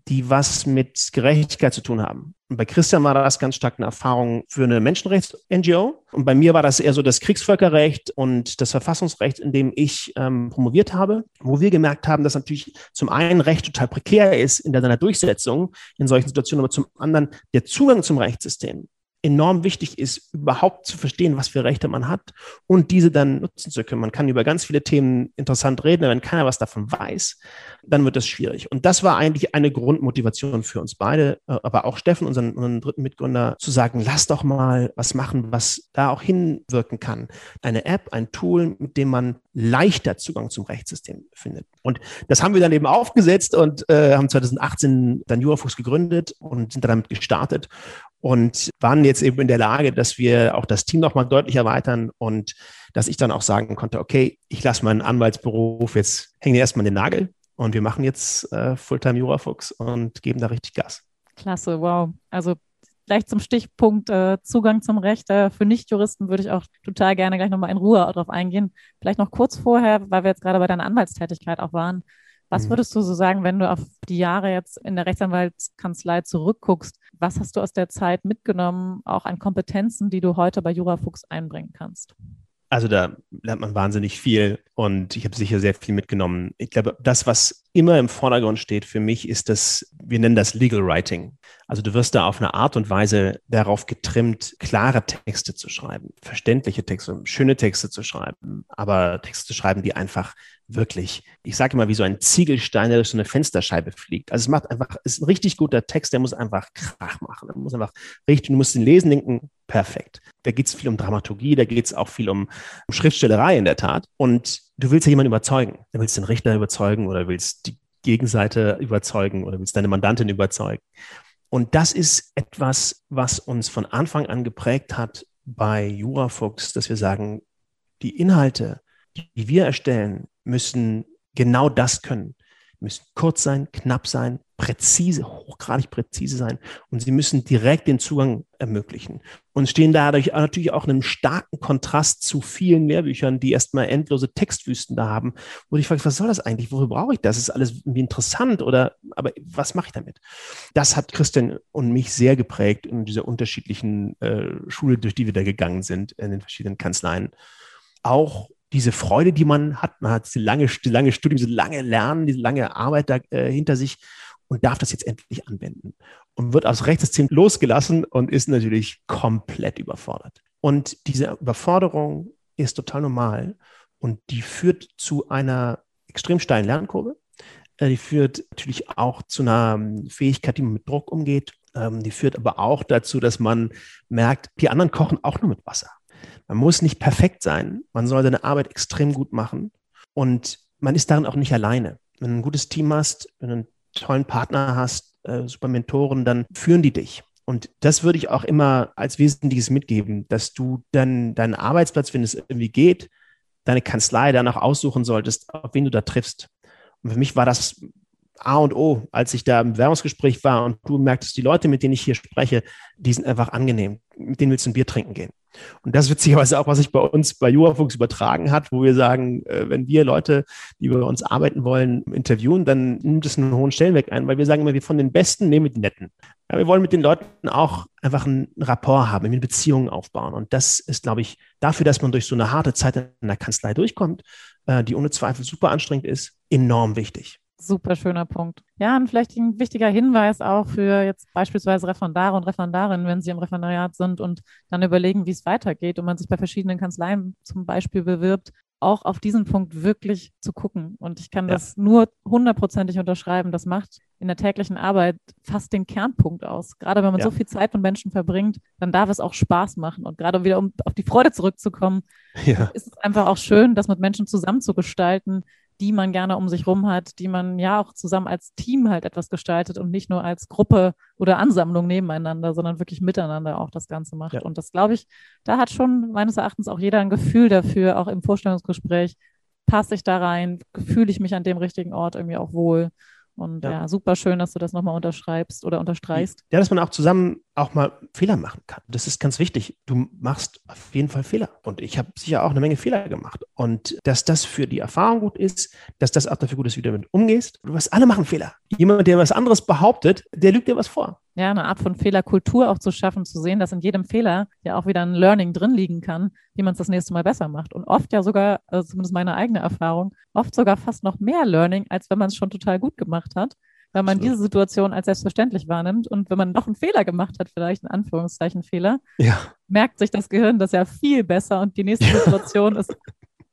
die was mit Gerechtigkeit zu tun haben. Und bei Christian war das ganz stark eine Erfahrung für eine Menschenrechts-NGO. Und bei mir war das eher so das Kriegsvölkerrecht und das Verfassungsrecht, in dem ich ähm, promoviert habe, wo wir gemerkt haben, dass natürlich zum einen Recht total prekär ist in seiner Durchsetzung in solchen Situationen, aber zum anderen der Zugang zum Rechtssystem enorm wichtig ist, überhaupt zu verstehen, was für Rechte man hat und diese dann nutzen zu können. Man kann über ganz viele Themen interessant reden, aber wenn keiner was davon weiß, dann wird das schwierig. Und das war eigentlich eine Grundmotivation für uns beide, äh, aber auch Steffen, unseren, unseren dritten Mitgründer, zu sagen, lass doch mal was machen, was da auch hinwirken kann. Eine App, ein Tool, mit dem man leichter Zugang zum Rechtssystem findet. Und das haben wir dann eben aufgesetzt und äh, haben 2018 dann Jurafuchs gegründet und sind damit gestartet und waren jetzt eben in der Lage, dass wir auch das Team nochmal deutlich erweitern und dass ich dann auch sagen konnte, okay, ich lasse meinen Anwaltsberuf jetzt hängen erstmal den Nagel und wir machen jetzt äh, Fulltime Jurafuchs und geben da richtig Gas. Klasse, wow. Also gleich zum Stichpunkt äh, Zugang zum Recht. Äh, für Nichtjuristen würde ich auch total gerne gleich nochmal in Ruhe darauf eingehen. Vielleicht noch kurz vorher, weil wir jetzt gerade bei deiner Anwaltstätigkeit auch waren. Was mhm. würdest du so sagen, wenn du auf die Jahre jetzt in der Rechtsanwaltskanzlei zurückguckst? Was hast du aus der Zeit mitgenommen, auch an Kompetenzen, die du heute bei Jurafuchs einbringen kannst? Also da lernt man wahnsinnig viel und ich habe sicher sehr viel mitgenommen. Ich glaube, das, was immer im Vordergrund steht für mich, ist das, wir nennen das Legal Writing. Also du wirst da auf eine Art und Weise darauf getrimmt, klare Texte zu schreiben, verständliche Texte, schöne Texte zu schreiben, aber Texte zu schreiben, die einfach wirklich, ich sage immer, wie so ein Ziegelstein, der durch so eine Fensterscheibe fliegt. Also es macht einfach, es ist ein richtig guter Text, der muss einfach Krach machen. Der muss einfach richtig, du musst den lesen, denken, perfekt. Da geht es viel um Dramaturgie, da geht es auch viel um, um Schriftstellerei in der Tat. Und du willst ja jemanden überzeugen. Du willst den Richter überzeugen oder willst die Gegenseite überzeugen oder willst deine Mandantin überzeugen. Und das ist etwas, was uns von Anfang an geprägt hat bei Jurafuchs, dass wir sagen, die Inhalte, die wir erstellen, müssen genau das können. Müssen kurz sein, knapp sein, präzise, hochgradig präzise sein und sie müssen direkt den Zugang ermöglichen und stehen dadurch natürlich auch in einem starken Kontrast zu vielen Lehrbüchern, die erstmal endlose Textwüsten da haben, wo ich frage, was soll das eigentlich? Wofür brauche ich das? Ist alles irgendwie interessant oder aber was mache ich damit? Das hat Christian und mich sehr geprägt in dieser unterschiedlichen äh, Schule, durch die wir da gegangen sind in den verschiedenen Kanzleien. Auch diese Freude, die man hat, man hat diese lange, lange Studium, diese lange Lernen, diese lange Arbeit da äh, hinter sich und darf das jetzt endlich anwenden und wird aus Rechtssystem losgelassen und ist natürlich komplett überfordert. Und diese Überforderung ist total normal und die führt zu einer extrem steilen Lernkurve. Äh, die führt natürlich auch zu einer ähm, Fähigkeit, die man mit Druck umgeht. Ähm, die führt aber auch dazu, dass man merkt, die anderen kochen auch nur mit Wasser. Man muss nicht perfekt sein. Man soll seine Arbeit extrem gut machen. Und man ist darin auch nicht alleine. Wenn du ein gutes Team hast, wenn du ein tollen Partner hast, äh, super Mentoren, dann führen die dich. Und das würde ich auch immer als Wesentliches mitgeben, dass du dann deinen Arbeitsplatz, wenn es irgendwie geht, deine Kanzlei danach aussuchen solltest, auf wen du da triffst. Und für mich war das A und O, als ich da im Werbungsgespräch war und du merktest, die Leute, mit denen ich hier spreche, die sind einfach angenehm. Mit denen willst du ein Bier trinken gehen. Und das witzigerweise auch, was sich bei uns bei Juafuchs übertragen hat, wo wir sagen, äh, wenn wir Leute, die bei uns arbeiten wollen, interviewen, dann nimmt es einen hohen Stellenwert ein, weil wir sagen immer, wir von den Besten nehmen wir die Netten. Ja, wir wollen mit den Leuten auch einfach einen Rapport haben, eine Beziehung aufbauen. Und das ist, glaube ich, dafür, dass man durch so eine harte Zeit in der Kanzlei durchkommt, äh, die ohne Zweifel super anstrengend ist, enorm wichtig. Super schöner Punkt. Ja, und vielleicht ein wichtiger Hinweis auch für jetzt beispielsweise Referendare und Referendarinnen, wenn sie im Referendariat sind und dann überlegen, wie es weitergeht und man sich bei verschiedenen Kanzleien zum Beispiel bewirbt, auch auf diesen Punkt wirklich zu gucken. Und ich kann ja. das nur hundertprozentig unterschreiben. Das macht in der täglichen Arbeit fast den Kernpunkt aus. Gerade wenn man ja. so viel Zeit mit Menschen verbringt, dann darf es auch Spaß machen. Und gerade wieder, um auf die Freude zurückzukommen, ja. ist es einfach auch schön, das mit Menschen zusammen zu gestalten, die man gerne um sich rum hat, die man ja auch zusammen als Team halt etwas gestaltet und nicht nur als Gruppe oder Ansammlung nebeneinander, sondern wirklich miteinander auch das Ganze macht. Ja. Und das glaube ich, da hat schon meines Erachtens auch jeder ein Gefühl dafür, auch im Vorstellungsgespräch, passe ich da rein, fühle ich mich an dem richtigen Ort irgendwie auch wohl. Und ja, ja super schön, dass du das nochmal unterschreibst oder unterstreichst. Ja, dass man auch zusammen auch mal Fehler machen kann. Das ist ganz wichtig. Du machst auf jeden Fall Fehler. Und ich habe sicher auch eine Menge Fehler gemacht. Und dass das für die Erfahrung gut ist, dass das auch dafür gut ist, wie du damit umgehst. Du weißt, alle machen Fehler. Jemand, der was anderes behauptet, der lügt dir was vor. Ja, eine Art von Fehlerkultur auch zu schaffen, zu sehen, dass in jedem Fehler ja auch wieder ein Learning drin liegen kann, wie man es das nächste Mal besser macht. Und oft ja sogar, also zumindest meine eigene Erfahrung, oft sogar fast noch mehr Learning, als wenn man es schon total gut gemacht hat weil man so. diese Situation als selbstverständlich wahrnimmt. Und wenn man noch einen Fehler gemacht hat, vielleicht in Anführungszeichen Fehler, ja. merkt sich das Gehirn das ja viel besser und die nächste Situation ist,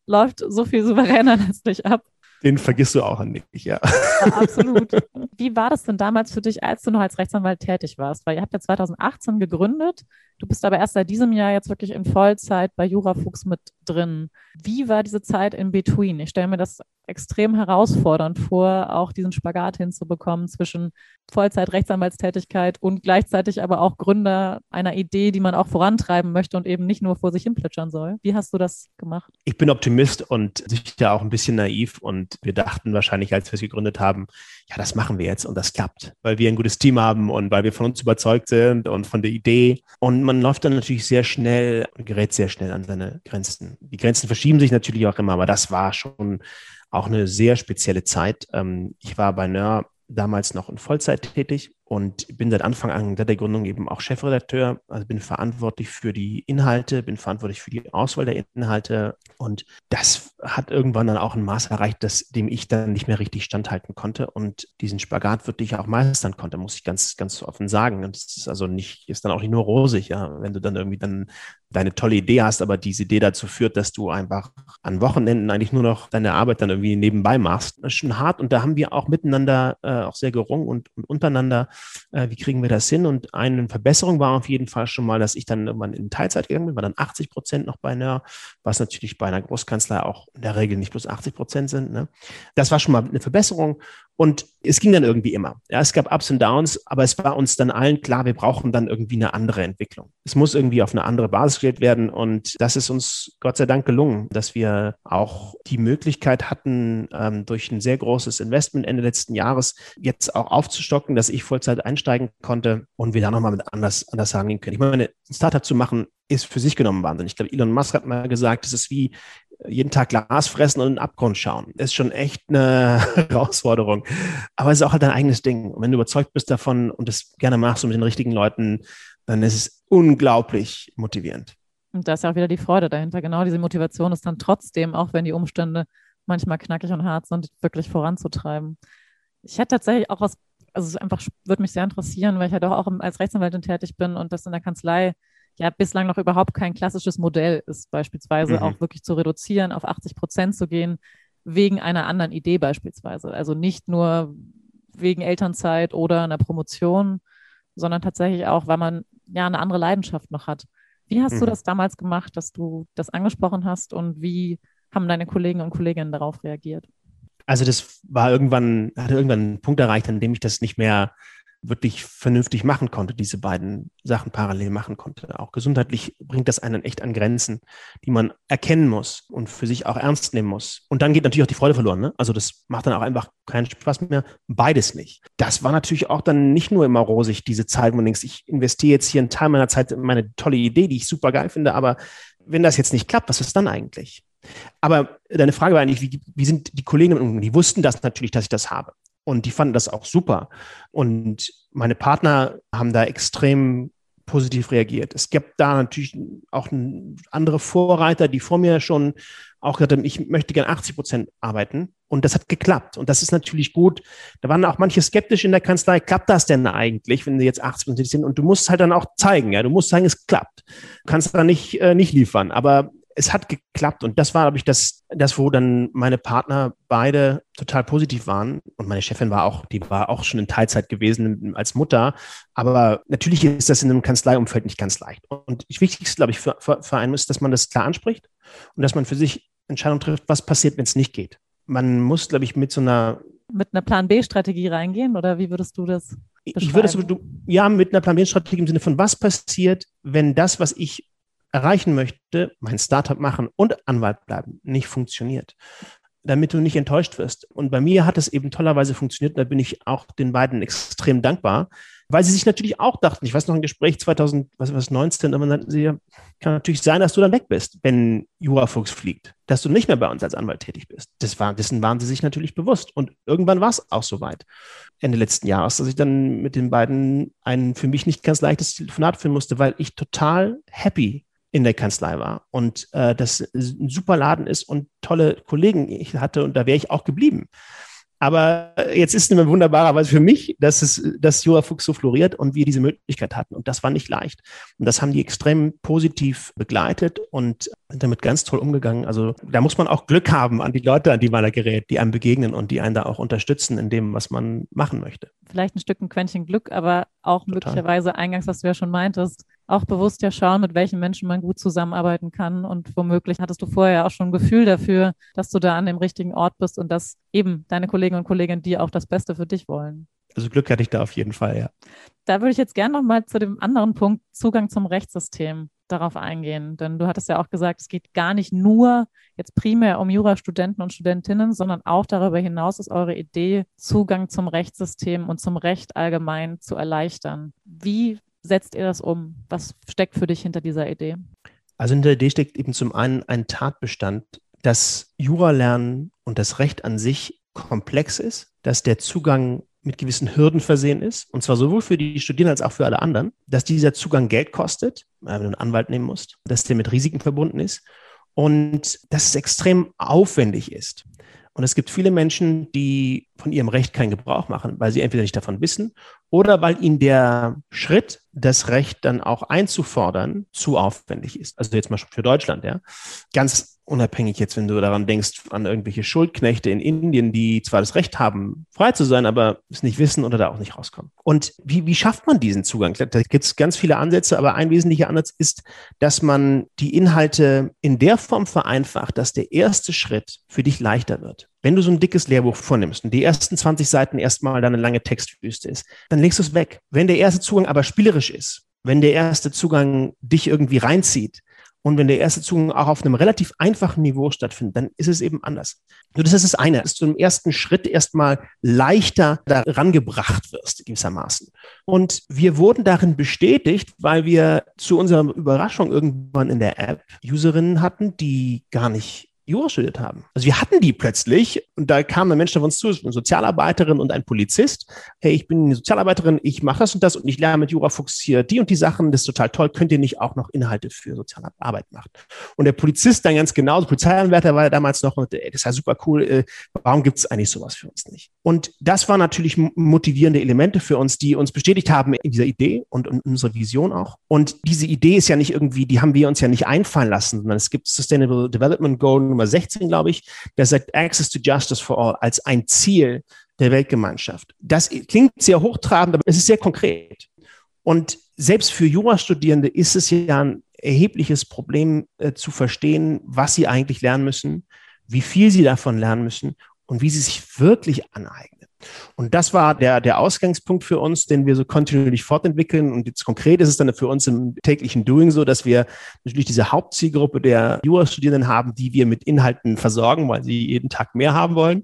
läuft so viel souveräner letztlich ab. Den vergisst du auch nicht, ja. ja. Absolut. Wie war das denn damals für dich, als du noch als Rechtsanwalt tätig warst? Weil ihr habt ja 2018 gegründet. Du bist aber erst seit diesem Jahr jetzt wirklich in Vollzeit bei Jurafuchs mit drin. Wie war diese Zeit in Between? Ich stelle mir das extrem herausfordernd vor, auch diesen Spagat hinzubekommen zwischen Vollzeit-Rechtsanwaltstätigkeit und gleichzeitig aber auch Gründer einer Idee, die man auch vorantreiben möchte und eben nicht nur vor sich hin plätschern soll. Wie hast du das gemacht? Ich bin Optimist und sicher auch ein bisschen naiv und wir dachten wahrscheinlich, als wir es gegründet haben, ja, das machen wir jetzt und das klappt, weil wir ein gutes Team haben und weil wir von uns überzeugt sind und von der Idee. Und man läuft dann natürlich sehr schnell und gerät sehr schnell an seine Grenzen. Die Grenzen verschieben sich natürlich auch immer, aber das war schon auch eine sehr spezielle Zeit. Ähm, ich war bei NÖR damals noch in Vollzeit tätig und bin seit Anfang an seit der Gründung eben auch Chefredakteur, also bin verantwortlich für die Inhalte, bin verantwortlich für die Auswahl der Inhalte und das hat irgendwann dann auch ein Maß erreicht, das, dem ich dann nicht mehr richtig standhalten konnte und diesen Spagat wirklich auch meistern konnte, muss ich ganz, ganz offen sagen. Und es ist also nicht, ist dann auch nicht nur rosig, ja, wenn du dann irgendwie dann deine tolle Idee hast, aber diese Idee dazu führt, dass du einfach an Wochenenden eigentlich nur noch deine Arbeit dann irgendwie nebenbei machst. Das ist schon hart und da haben wir auch miteinander äh, auch sehr gerungen und, und untereinander äh, wie kriegen wir das hin? Und eine Verbesserung war auf jeden Fall schon mal, dass ich dann irgendwann in Teilzeit gegangen bin, war dann 80 Prozent noch bei NER, was natürlich bei einer Großkanzlei auch in der Regel nicht plus 80 Prozent sind. Ne? Das war schon mal eine Verbesserung. Und es ging dann irgendwie immer. Ja, es gab Ups und Downs, aber es war uns dann allen klar, wir brauchen dann irgendwie eine andere Entwicklung. Es muss irgendwie auf eine andere Basis gestellt werden. Und das ist uns Gott sei Dank gelungen, dass wir auch die Möglichkeit hatten, ähm, durch ein sehr großes Investment Ende letzten Jahres jetzt auch aufzustocken, dass ich Vollzeit einsteigen konnte und wir da nochmal mit anders, anders sagen können. Ich meine, ein Startup zu machen, ist für sich genommen wahnsinnig. Ich glaube, Elon Musk hat mal gesagt, es ist wie jeden Tag Glas fressen und in den Abgrund schauen. Ist schon echt eine Herausforderung. Aber es ist auch halt dein eigenes Ding. Und wenn du überzeugt bist davon und das gerne machst und mit den richtigen Leuten, dann ist es unglaublich motivierend. Und da ist ja auch wieder die Freude dahinter. Genau diese Motivation ist dann trotzdem, auch wenn die Umstände manchmal knackig und hart sind, wirklich voranzutreiben. Ich hätte tatsächlich auch was, also es einfach würde mich sehr interessieren, weil ich ja doch auch als Rechtsanwältin tätig bin und das in der Kanzlei ja bislang noch überhaupt kein klassisches Modell ist, beispielsweise mhm. auch wirklich zu reduzieren, auf 80 Prozent zu gehen, wegen einer anderen Idee beispielsweise. Also nicht nur wegen Elternzeit oder einer Promotion, sondern tatsächlich auch, weil man ja eine andere Leidenschaft noch hat. Wie hast mhm. du das damals gemacht, dass du das angesprochen hast und wie haben deine Kollegen und Kolleginnen darauf reagiert? Also das war irgendwann, hatte irgendwann einen Punkt erreicht, an dem ich das nicht mehr wirklich vernünftig machen konnte, diese beiden Sachen parallel machen konnte. Auch gesundheitlich bringt das einen echt an Grenzen, die man erkennen muss und für sich auch ernst nehmen muss. Und dann geht natürlich auch die Freude verloren. Ne? Also das macht dann auch einfach keinen Spaß mehr. Beides nicht. Das war natürlich auch dann nicht nur immer rosig, diese Zeit, wo man denkt, ich investiere jetzt hier einen Teil meiner Zeit in meine tolle Idee, die ich super geil finde, aber wenn das jetzt nicht klappt, was ist dann eigentlich? Aber deine Frage war eigentlich, wie, wie sind die Kollegen, die wussten das natürlich, dass ich das habe. Und die fanden das auch super. Und meine Partner haben da extrem positiv reagiert. Es gibt da natürlich auch andere Vorreiter, die vor mir schon auch gesagt haben, ich möchte gern 80 Prozent arbeiten. Und das hat geklappt. Und das ist natürlich gut. Da waren auch manche skeptisch in der Kanzlei. Klappt das denn eigentlich, wenn sie jetzt 80 Prozent sind? Und du musst halt dann auch zeigen, ja, du musst sagen, es klappt. Du kannst da nicht, äh, nicht liefern. Aber es hat geklappt und das war, glaube ich, das, das, wo dann meine Partner beide total positiv waren und meine Chefin war auch, die war auch schon in Teilzeit gewesen als Mutter, aber natürlich ist das in einem Kanzleiumfeld nicht ganz leicht. Und das Wichtigste, glaube ich, für, für, für einen ist, dass man das klar anspricht und dass man für sich Entscheidungen trifft, was passiert, wenn es nicht geht. Man muss, glaube ich, mit so einer mit einer Plan B-Strategie reingehen oder wie würdest du das? Ich würde es, ja, mit einer Plan B-Strategie im Sinne von, was passiert, wenn das, was ich erreichen möchte, mein Startup machen und Anwalt bleiben, nicht funktioniert, damit du nicht enttäuscht wirst. Und bei mir hat es eben tollerweise funktioniert. Da bin ich auch den beiden extrem dankbar, weil sie sich natürlich auch dachten, ich weiß noch ein Gespräch 2019, aber sagten sie, kann natürlich sein, dass du dann weg bist, wenn Jurafuchs fliegt, dass du nicht mehr bei uns als Anwalt tätig bist. Das war, dessen waren sie sich natürlich bewusst. Und irgendwann war es auch soweit, Ende letzten Jahres, dass ich dann mit den beiden ein für mich nicht ganz leichtes Telefonat führen musste, weil ich total happy in der Kanzlei war und äh, das ein super Laden ist und tolle Kollegen ich hatte und da wäre ich auch geblieben. Aber jetzt ist es wunderbarerweise für mich, dass es, dass Jura Fuchs so floriert und wir diese Möglichkeit hatten. Und das war nicht leicht. Und das haben die extrem positiv begleitet und sind damit ganz toll umgegangen. Also da muss man auch Glück haben an die Leute, an die man da gerät, die einem begegnen und die einen da auch unterstützen in dem, was man machen möchte. Vielleicht ein Stück ein Quäntchen Glück, aber auch Total. möglicherweise eingangs, was du ja schon meintest, auch bewusst ja schauen, mit welchen Menschen man gut zusammenarbeiten kann. Und womöglich hattest du vorher auch schon ein Gefühl dafür, dass du da an dem richtigen Ort bist und dass eben deine Kolleginnen und Kollegen dir auch das Beste für dich wollen. Also Glück hatte ich da auf jeden Fall, ja. Da würde ich jetzt gerne nochmal zu dem anderen Punkt, Zugang zum Rechtssystem, darauf eingehen. Denn du hattest ja auch gesagt, es geht gar nicht nur jetzt primär um Jurastudenten und Studentinnen, sondern auch darüber hinaus ist eure Idee, Zugang zum Rechtssystem und zum Recht allgemein zu erleichtern. Wie setzt ihr das um? Was steckt für dich hinter dieser Idee? Also hinter der Idee steckt eben zum einen ein Tatbestand, dass Jura-Lernen und das Recht an sich komplex ist, dass der Zugang mit gewissen Hürden versehen ist, und zwar sowohl für die Studierenden als auch für alle anderen, dass dieser Zugang Geld kostet, wenn du einen Anwalt nehmen musst, dass der mit Risiken verbunden ist und dass es extrem aufwendig ist. Und es gibt viele Menschen, die von ihrem Recht keinen Gebrauch machen, weil sie entweder nicht davon wissen oder weil ihnen der Schritt, das Recht dann auch einzufordern, zu aufwendig ist. Also jetzt mal für Deutschland, ja. Ganz unabhängig jetzt, wenn du daran denkst, an irgendwelche Schuldknechte in Indien, die zwar das Recht haben, frei zu sein, aber es nicht wissen oder da auch nicht rauskommen. Und wie, wie schafft man diesen Zugang? Da gibt es ganz viele Ansätze, aber ein wesentlicher Ansatz ist, dass man die Inhalte in der Form vereinfacht, dass der erste Schritt für dich leichter wird. Wenn du so ein dickes Lehrbuch vornimmst und die ersten 20 Seiten erstmal dann eine lange Textwüste ist, dann legst du es weg. Wenn der erste Zugang aber spielerisch ist, wenn der erste Zugang dich irgendwie reinzieht, und wenn der erste Zugang auch auf einem relativ einfachen Niveau stattfindet, dann ist es eben anders. Nur das ist das eine, dass du im ersten Schritt erstmal leichter daran gebracht wirst, gewissermaßen. Und wir wurden darin bestätigt, weil wir zu unserer Überraschung irgendwann in der App Userinnen hatten, die gar nicht Jura studiert haben. Also wir hatten die plötzlich und da kam ein Mensch auf uns zu, eine Sozialarbeiterin und ein Polizist. Hey, ich bin eine Sozialarbeiterin, ich mache das und das und ich lerne mit Jura Fuchs hier die und die Sachen, das ist total toll. Könnt ihr nicht auch noch Inhalte für Sozialarbeit machen? Und der Polizist dann ganz genau, der Polizeianwärter war damals noch, ey, das ist ja super cool, äh, warum gibt es eigentlich sowas für uns nicht? Und das waren natürlich motivierende Elemente für uns, die uns bestätigt haben in dieser Idee und in unserer Vision auch. Und diese Idee ist ja nicht irgendwie, die haben wir uns ja nicht einfallen lassen, sondern es gibt Sustainable Development Goal Nummer 16, glaube ich, der sagt Access to Justice for All als ein Ziel der Weltgemeinschaft. Das klingt sehr hochtrabend, aber es ist sehr konkret. Und selbst für Jurastudierende ist es ja ein erhebliches Problem äh, zu verstehen, was sie eigentlich lernen müssen, wie viel sie davon lernen müssen und wie sie sich wirklich aneignen. Und das war der, der Ausgangspunkt für uns, den wir so kontinuierlich fortentwickeln. Und jetzt konkret ist es dann für uns im täglichen Doing so, dass wir natürlich diese Hauptzielgruppe der Jurastudierenden haben, die wir mit Inhalten versorgen, weil sie jeden Tag mehr haben wollen.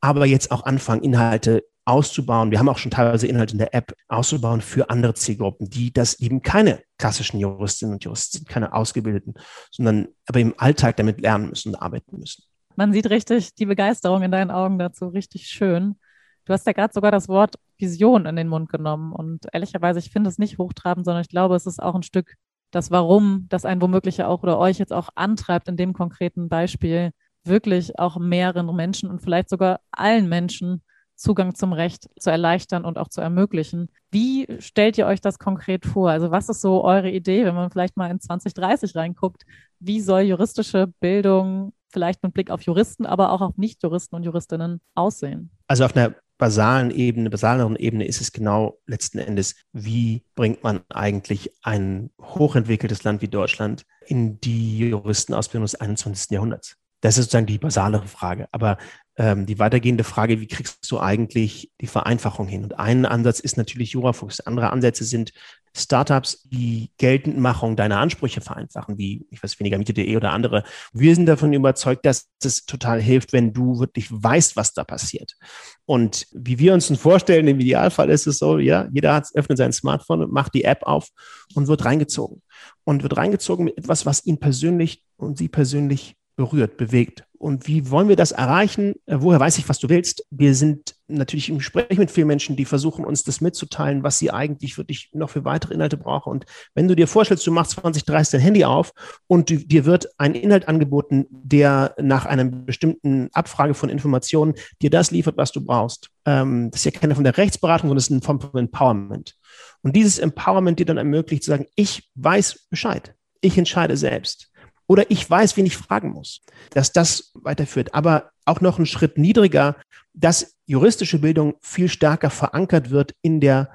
Aber jetzt auch anfangen, Inhalte auszubauen. Wir haben auch schon teilweise Inhalte in der App auszubauen für andere Zielgruppen, die das eben keine klassischen Juristinnen und Juristen sind, keine Ausgebildeten, sondern aber im Alltag damit lernen müssen und arbeiten müssen. Man sieht richtig die Begeisterung in deinen Augen dazu, richtig schön. Du hast ja gerade sogar das Wort Vision in den Mund genommen. Und ehrlicherweise, ich finde es nicht hochtrabend, sondern ich glaube, es ist auch ein Stück das Warum, das ein womöglich auch oder euch jetzt auch antreibt, in dem konkreten Beispiel wirklich auch mehreren Menschen und vielleicht sogar allen Menschen Zugang zum Recht zu erleichtern und auch zu ermöglichen. Wie stellt ihr euch das konkret vor? Also was ist so eure Idee, wenn man vielleicht mal in 2030 reinguckt? Wie soll juristische Bildung vielleicht mit Blick auf Juristen, aber auch auf Nicht-Juristen und Juristinnen aussehen? Also auf einer basalen Ebene, basaleren Ebene ist es genau letzten Endes, wie bringt man eigentlich ein hochentwickeltes Land wie Deutschland in die Juristenausbildung des 21. Jahrhunderts? Das ist sozusagen die basalere Frage. Aber ähm, die weitergehende Frage, wie kriegst du eigentlich die Vereinfachung hin? Und ein Ansatz ist natürlich Jurafuchs. Andere Ansätze sind Startups, die Geltendmachung deiner Ansprüche vereinfachen, wie, ich weiß, weniger Miete.de oder andere. Wir sind davon überzeugt, dass es total hilft, wenn du wirklich weißt, was da passiert. Und wie wir uns vorstellen, im Idealfall ist es so, ja, jeder hat, öffnet sein Smartphone, macht die App auf und wird reingezogen. Und wird reingezogen mit etwas, was ihn persönlich und sie persönlich berührt, bewegt. Und wie wollen wir das erreichen? Äh, woher weiß ich, was du willst? Wir sind natürlich im Gespräch mit vielen Menschen, die versuchen, uns das mitzuteilen, was sie eigentlich wirklich noch für weitere Inhalte brauchen. Und wenn du dir vorstellst, du machst 20, 30 dein Handy auf und dir wird ein Inhalt angeboten, der nach einer bestimmten Abfrage von Informationen dir das liefert, was du brauchst. Ähm, das ist ja keine von der Rechtsberatung, sondern das ist eine Form von Empowerment. Und dieses Empowerment dir dann ermöglicht zu sagen, ich weiß Bescheid. Ich entscheide selbst. Oder ich weiß, wen ich fragen muss, dass das weiterführt. Aber auch noch einen Schritt niedriger, dass juristische Bildung viel stärker verankert wird in der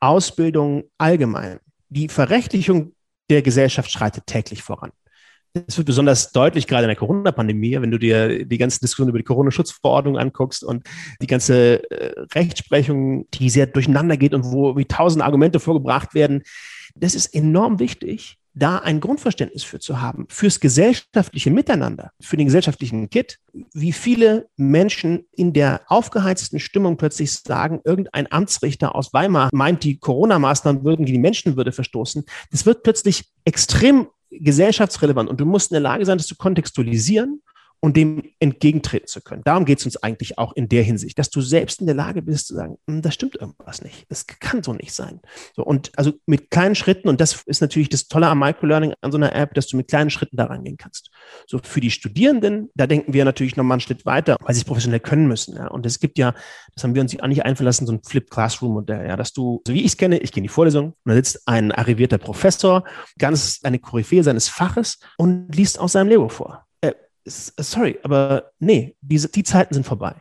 Ausbildung allgemein. Die Verrechtlichung der Gesellschaft schreitet täglich voran. Das wird besonders deutlich gerade in der Corona-Pandemie, wenn du dir die ganzen Diskussionen über die Corona-Schutzverordnung anguckst und die ganze äh, Rechtsprechung, die sehr durcheinander geht und wo wie tausend Argumente vorgebracht werden. Das ist enorm wichtig, da ein Grundverständnis für zu haben, fürs gesellschaftliche Miteinander, für den gesellschaftlichen Kit, wie viele Menschen in der aufgeheizten Stimmung plötzlich sagen, irgendein Amtsrichter aus Weimar meint, die Corona-Maßnahmen würden gegen die Menschenwürde verstoßen. Das wird plötzlich extrem gesellschaftsrelevant und du musst in der Lage sein, das zu kontextualisieren und dem entgegentreten zu können. Darum geht es uns eigentlich auch in der Hinsicht, dass du selbst in der Lage bist zu sagen, hm, das stimmt irgendwas nicht. Das kann so nicht sein. So, und also mit kleinen Schritten, und das ist natürlich das Tolle am Microlearning an so einer App, dass du mit kleinen Schritten da rangehen kannst. So für die Studierenden, da denken wir natürlich nochmal einen Schritt weiter, weil sie es professionell können müssen. Ja. Und es gibt ja, das haben wir uns auch nicht einfallen lassen, so ein Flip Classroom-Modell, ja, dass du, so wie ich es kenne, ich gehe in die Vorlesung und da sitzt ein arrivierter Professor, ganz eine Koryphäe seines Faches und liest aus seinem Lebo vor. Äh, sorry, aber nee, diese, die Zeiten sind vorbei.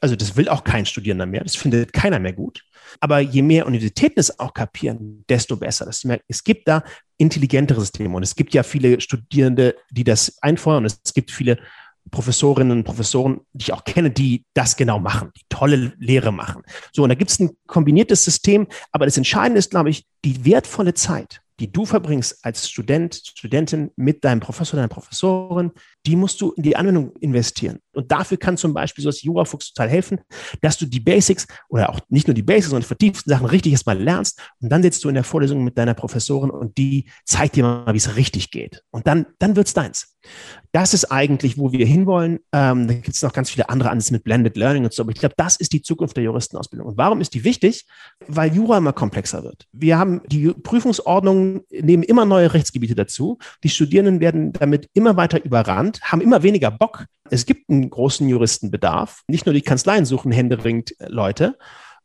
Also das will auch kein Studierender mehr, das findet keiner mehr gut. Aber je mehr Universitäten es auch kapieren, desto besser. Das, es gibt da intelligentere Systeme und es gibt ja viele Studierende, die das einfordern und es gibt viele Professorinnen und Professoren, die ich auch kenne, die das genau machen, die tolle Lehre machen. So, und da gibt es ein kombiniertes System, aber das Entscheidende ist, glaube ich, die wertvolle Zeit die du verbringst als Student, Studentin mit deinem Professor, deiner Professorin, die musst du in die Anwendung investieren. Und dafür kann zum Beispiel so das Jurafuchs total helfen, dass du die Basics oder auch nicht nur die Basics, sondern die vertieften Sachen richtig erstmal lernst. Und dann sitzt du in der Vorlesung mit deiner Professorin und die zeigt dir mal, wie es richtig geht. Und dann, dann wird's deins. Das ist eigentlich, wo wir hinwollen. Ähm, da gibt es noch ganz viele andere Ansätze mit Blended Learning und so. Aber ich glaube, das ist die Zukunft der Juristenausbildung. Und warum ist die wichtig? Weil Jura immer komplexer wird. Wir haben die Prüfungsordnungen nehmen immer neue Rechtsgebiete dazu. Die Studierenden werden damit immer weiter überrannt, haben immer weniger Bock. Es gibt einen großen Juristenbedarf. Nicht nur die Kanzleien suchen händeringend Leute.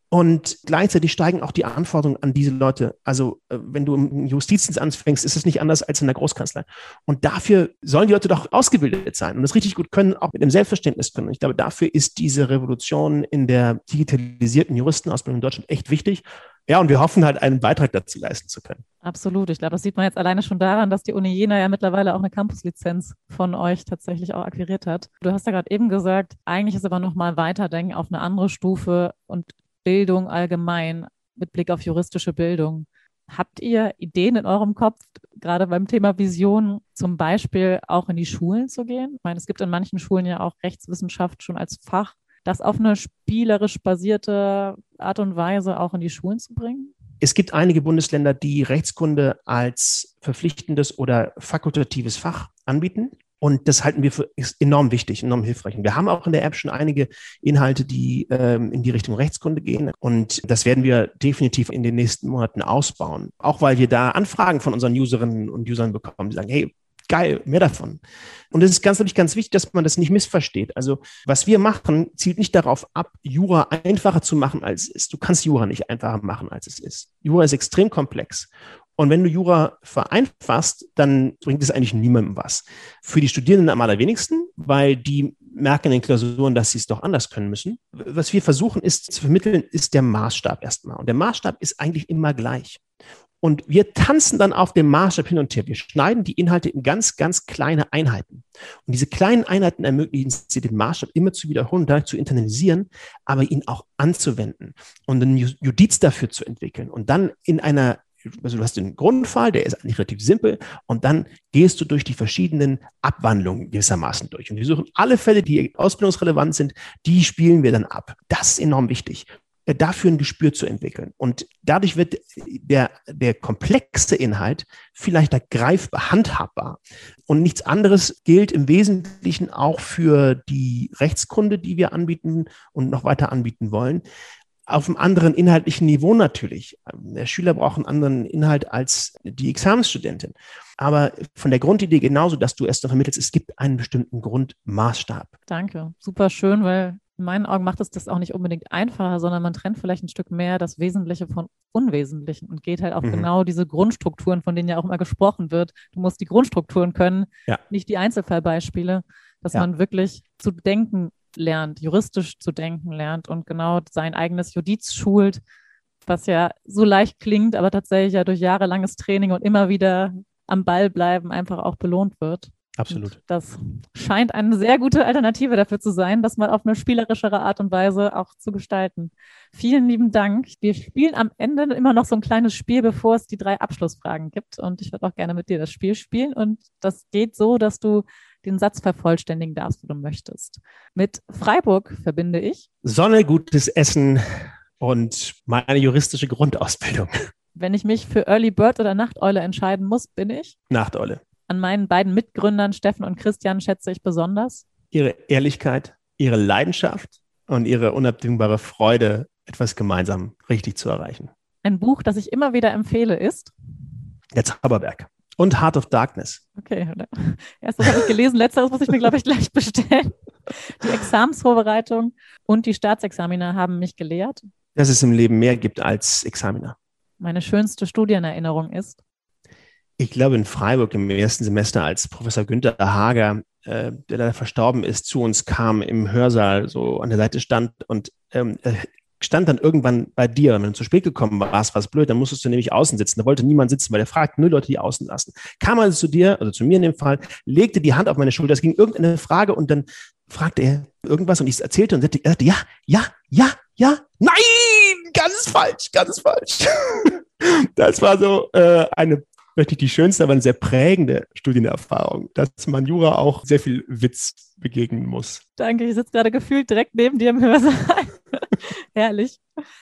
Und gleichzeitig steigen auch die Anforderungen an diese Leute. Also, äh, wenn du im Justizdienst anfängst, ist es nicht anders als in der Großkanzlei. Und dafür sollen die Leute doch ausgebildet sein und das richtig gut können, auch mit dem Selbstverständnis können. Und ich glaube, dafür ist diese Revolution in der digitalisierten Juristenausbildung in Deutschland echt wichtig. Ja, und wir hoffen halt, einen Beitrag dazu leisten zu können. Absolut. Ich glaube, das sieht man jetzt alleine schon daran, dass die Uni Jena ja mittlerweile auch eine Campuslizenz von euch tatsächlich auch akquiriert hat. Du hast ja gerade eben gesagt, eigentlich ist aber nochmal weiterdenken auf eine andere Stufe und Bildung allgemein mit Blick auf juristische Bildung. Habt ihr Ideen in eurem Kopf, gerade beim Thema Vision, zum Beispiel auch in die Schulen zu gehen? Ich meine, es gibt in manchen Schulen ja auch Rechtswissenschaft schon als Fach, das auf eine spielerisch basierte Art und Weise auch in die Schulen zu bringen? Es gibt einige Bundesländer, die Rechtskunde als verpflichtendes oder fakultatives Fach anbieten. Und das halten wir für enorm wichtig, enorm hilfreich. Und wir haben auch in der App schon einige Inhalte, die ähm, in die Richtung Rechtskunde gehen. Und das werden wir definitiv in den nächsten Monaten ausbauen. Auch weil wir da Anfragen von unseren Userinnen und Usern bekommen, die sagen, hey, geil, mehr davon. Und es ist ganz, natürlich ganz wichtig, dass man das nicht missversteht. Also, was wir machen, zielt nicht darauf ab, Jura einfacher zu machen, als es ist. Du kannst Jura nicht einfacher machen, als es ist. Jura ist extrem komplex. Und wenn du Jura vereinfachst, dann bringt es eigentlich niemandem was. Für die Studierenden am allerwenigsten, weil die merken in den Klausuren, dass sie es doch anders können müssen. Was wir versuchen ist zu vermitteln, ist der Maßstab erstmal. Und der Maßstab ist eigentlich immer gleich. Und wir tanzen dann auf dem Maßstab hin und her. Wir schneiden die Inhalte in ganz, ganz kleine Einheiten. Und diese kleinen Einheiten ermöglichen sie, den Maßstab immer zu wiederholen, dadurch zu internalisieren, aber ihn auch anzuwenden und einen Judiz dafür zu entwickeln und dann in einer also du hast den Grundfall, der ist eigentlich relativ simpel, und dann gehst du durch die verschiedenen Abwandlungen gewissermaßen durch. Und wir suchen alle Fälle, die ausbildungsrelevant sind, die spielen wir dann ab. Das ist enorm wichtig äh, dafür ein Gespür zu entwickeln. Und dadurch wird der, der komplexe Inhalt vielleicht greifbar, handhabbar. Und nichts anderes gilt im Wesentlichen auch für die Rechtskunde, die wir anbieten und noch weiter anbieten wollen auf einem anderen inhaltlichen Niveau natürlich. Der Schüler braucht einen anderen Inhalt als die Examensstudentin. Aber von der Grundidee genauso, dass du erst noch vermittelst, es gibt einen bestimmten Grundmaßstab. Danke. Super schön, weil in meinen Augen macht es das auch nicht unbedingt einfacher, sondern man trennt vielleicht ein Stück mehr das Wesentliche von Unwesentlichen und geht halt auf mhm. genau diese Grundstrukturen, von denen ja auch immer gesprochen wird. Du musst die Grundstrukturen können, ja. nicht die Einzelfallbeispiele, dass ja. man wirklich zu denken lernt, juristisch zu denken lernt und genau sein eigenes Judiz schult, was ja so leicht klingt, aber tatsächlich ja durch jahrelanges Training und immer wieder am Ball bleiben einfach auch belohnt wird. Absolut. Und das scheint eine sehr gute Alternative dafür zu sein, das mal auf eine spielerischere Art und Weise auch zu gestalten. Vielen lieben Dank. Wir spielen am Ende immer noch so ein kleines Spiel, bevor es die drei Abschlussfragen gibt. Und ich würde auch gerne mit dir das Spiel spielen. Und das geht so, dass du den Satz vervollständigen darfst, wo du möchtest. Mit Freiburg verbinde ich Sonne, gutes Essen und meine juristische Grundausbildung. Wenn ich mich für Early Bird oder Nachteule entscheiden muss, bin ich Nachteule. An meinen beiden Mitgründern Steffen und Christian schätze ich besonders ihre Ehrlichkeit, ihre Leidenschaft und ihre unabdingbare Freude, etwas gemeinsam richtig zu erreichen. Ein Buch, das ich immer wieder empfehle, ist Der Zauberberg und Heart of Darkness. Okay, erstes habe ich gelesen, letzteres muss ich mir, glaube ich, gleich bestellen. Die Examsvorbereitung und die Staatsexamina haben mich gelehrt. Dass es im Leben mehr gibt als Examina. Meine schönste Studienerinnerung ist? Ich glaube in Freiburg im ersten Semester, als Professor Günther Hager, äh, der leider verstorben ist, zu uns kam im Hörsaal, so an der Seite stand und ähm, stand dann irgendwann bei dir, wenn du zu spät gekommen warst, war es blöd, dann musstest du nämlich außen sitzen. Da wollte niemand sitzen, weil er fragt nur Leute, die außen saßen. Kam also zu dir, also zu mir in dem Fall, legte die Hand auf meine Schulter, es ging irgendeine Frage und dann fragte er irgendwas und ich erzählte und er sagte, ja, ja, ja, ja, nein, ganz falsch, ganz falsch. das war so äh, eine vielleicht nicht die schönste, aber eine sehr prägende Studienerfahrung, dass man Jura auch sehr viel Witz begegnen muss. Danke, ich sitze gerade gefühlt direkt neben dir im Hörsaal. Herrlich.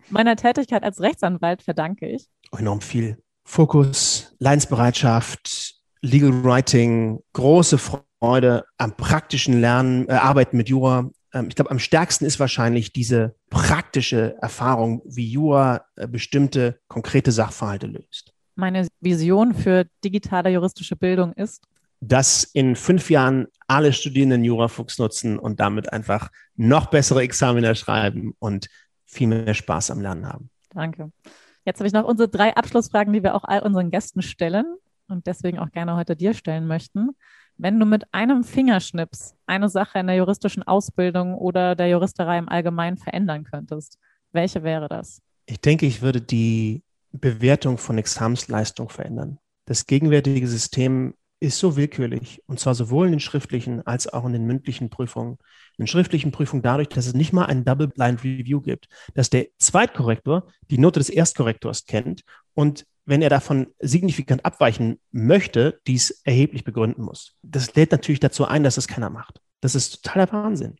Meiner Tätigkeit als Rechtsanwalt verdanke ich. Enorm viel. Fokus, Leinsbereitschaft, Legal Writing, große Freude am praktischen Lernen, äh, Arbeiten mit Jura. Ähm, ich glaube, am stärksten ist wahrscheinlich diese praktische Erfahrung, wie Jura äh, bestimmte konkrete Sachverhalte löst meine Vision für digitale juristische Bildung ist? Dass in fünf Jahren alle Studierenden Jurafuchs nutzen und damit einfach noch bessere Examiner schreiben und viel mehr Spaß am Lernen haben. Danke. Jetzt habe ich noch unsere drei Abschlussfragen, die wir auch all unseren Gästen stellen und deswegen auch gerne heute dir stellen möchten. Wenn du mit einem Fingerschnips eine Sache in der juristischen Ausbildung oder der Juristerei im Allgemeinen verändern könntest, welche wäre das? Ich denke, ich würde die Bewertung von Examensleistung verändern. Das gegenwärtige System ist so willkürlich, und zwar sowohl in den schriftlichen als auch in den mündlichen Prüfungen. In den schriftlichen Prüfungen dadurch, dass es nicht mal ein Double Blind Review gibt, dass der Zweitkorrektor die Note des Erstkorrektors kennt und wenn er davon signifikant abweichen möchte, dies erheblich begründen muss. Das lädt natürlich dazu ein, dass es keiner macht. Das ist totaler Wahnsinn.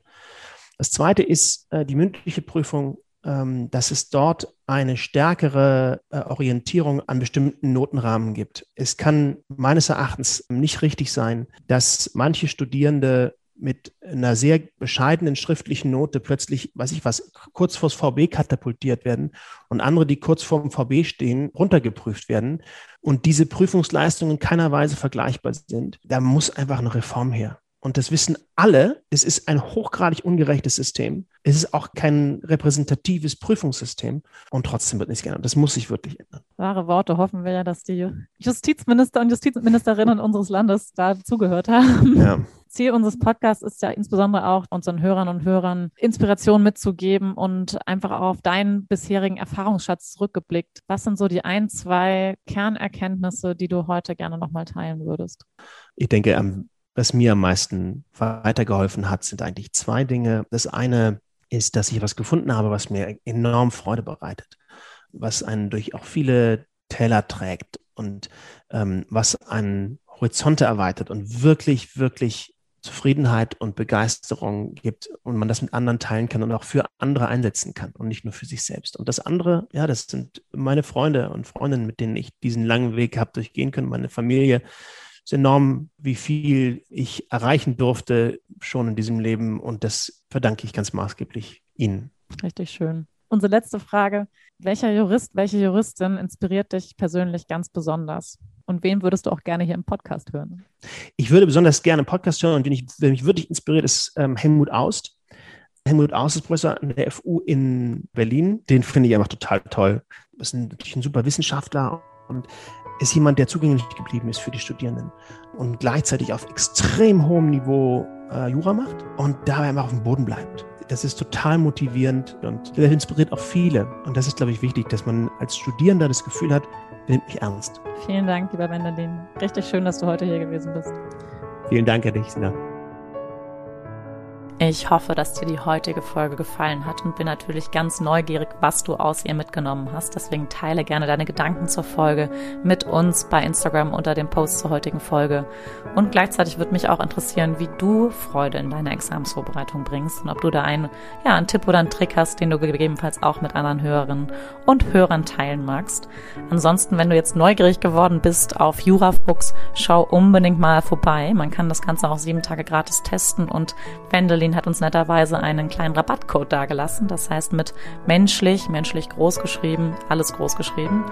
Das zweite ist äh, die mündliche Prüfung dass es dort eine stärkere äh, Orientierung an bestimmten Notenrahmen gibt. Es kann meines Erachtens nicht richtig sein, dass manche Studierende mit einer sehr bescheidenen schriftlichen Note plötzlich, weiß ich was, kurz vors VB katapultiert werden und andere, die kurz vorm VB stehen, runtergeprüft werden und diese Prüfungsleistungen in keiner Weise vergleichbar sind. Da muss einfach eine Reform her. Und das wissen alle, es ist ein hochgradig ungerechtes System. Es ist auch kein repräsentatives Prüfungssystem und trotzdem wird nichts geändert. Das muss sich wirklich ändern. Wahre Worte. Hoffen wir ja, dass die Justizminister und Justizministerinnen unseres Landes da zugehört haben. Ja. Ziel unseres Podcasts ist ja insbesondere auch unseren Hörern und Hörern Inspiration mitzugeben und einfach auch auf deinen bisherigen Erfahrungsschatz zurückgeblickt. Was sind so die ein, zwei Kernerkenntnisse, die du heute gerne nochmal teilen würdest? Ich denke, was mir am meisten weitergeholfen hat, sind eigentlich zwei Dinge. Das eine ist, dass ich was gefunden habe, was mir enorm Freude bereitet, was einen durch auch viele Täler trägt und ähm, was einen Horizonte erweitert und wirklich, wirklich Zufriedenheit und Begeisterung gibt und man das mit anderen teilen kann und auch für andere einsetzen kann und nicht nur für sich selbst. Und das andere, ja, das sind meine Freunde und Freundinnen, mit denen ich diesen langen Weg habe durchgehen können, meine Familie, es ist enorm, wie viel ich erreichen durfte schon in diesem Leben und das verdanke ich ganz maßgeblich Ihnen. Richtig schön. Unsere letzte Frage. Welcher Jurist, welche Juristin inspiriert dich persönlich ganz besonders? Und wen würdest du auch gerne hier im Podcast hören? Ich würde besonders gerne einen Podcast hören und wen, ich, wer mich wirklich inspiriert, ist ähm, Helmut Aust. Helmut Aust ist Professor an der FU in Berlin. Den finde ich einfach total toll. Das ist natürlich ein super Wissenschaftler und ist jemand, der zugänglich geblieben ist für die Studierenden und gleichzeitig auf extrem hohem Niveau äh, Jura macht und dabei einfach auf dem Boden bleibt. Das ist total motivierend und das inspiriert auch viele. Und das ist, glaube ich, wichtig, dass man als Studierender das Gefühl hat, nimmt mich ernst. Vielen Dank, lieber Richtig schön, dass du heute hier gewesen bist. Vielen Dank an dich, Sina. Ich hoffe, dass dir die heutige Folge gefallen hat und bin natürlich ganz neugierig, was du aus ihr mitgenommen hast. Deswegen teile gerne deine Gedanken zur Folge mit uns bei Instagram unter dem Post zur heutigen Folge. Und gleichzeitig würde mich auch interessieren, wie du Freude in deine Examsvorbereitung bringst und ob du da einen, ja, einen Tipp oder einen Trick hast, den du gegebenenfalls auch mit anderen Hörerinnen und Hörern teilen magst. Ansonsten, wenn du jetzt neugierig geworden bist auf Jurafuchs, schau unbedingt mal vorbei. Man kann das Ganze auch sieben Tage gratis testen und Wendelin hat uns netterweise einen kleinen Rabattcode dagelassen. Das heißt mit menschlich, menschlich groß geschrieben, alles groß geschrieben.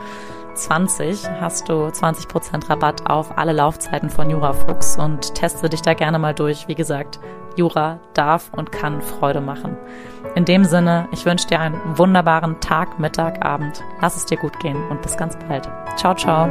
20 hast du 20% Rabatt auf alle Laufzeiten von Jurafuchs und teste dich da gerne mal durch. Wie gesagt, Jura darf und kann Freude machen. In dem Sinne, ich wünsche dir einen wunderbaren Tag, Mittag, Abend. Lass es dir gut gehen und bis ganz bald. Ciao, ciao.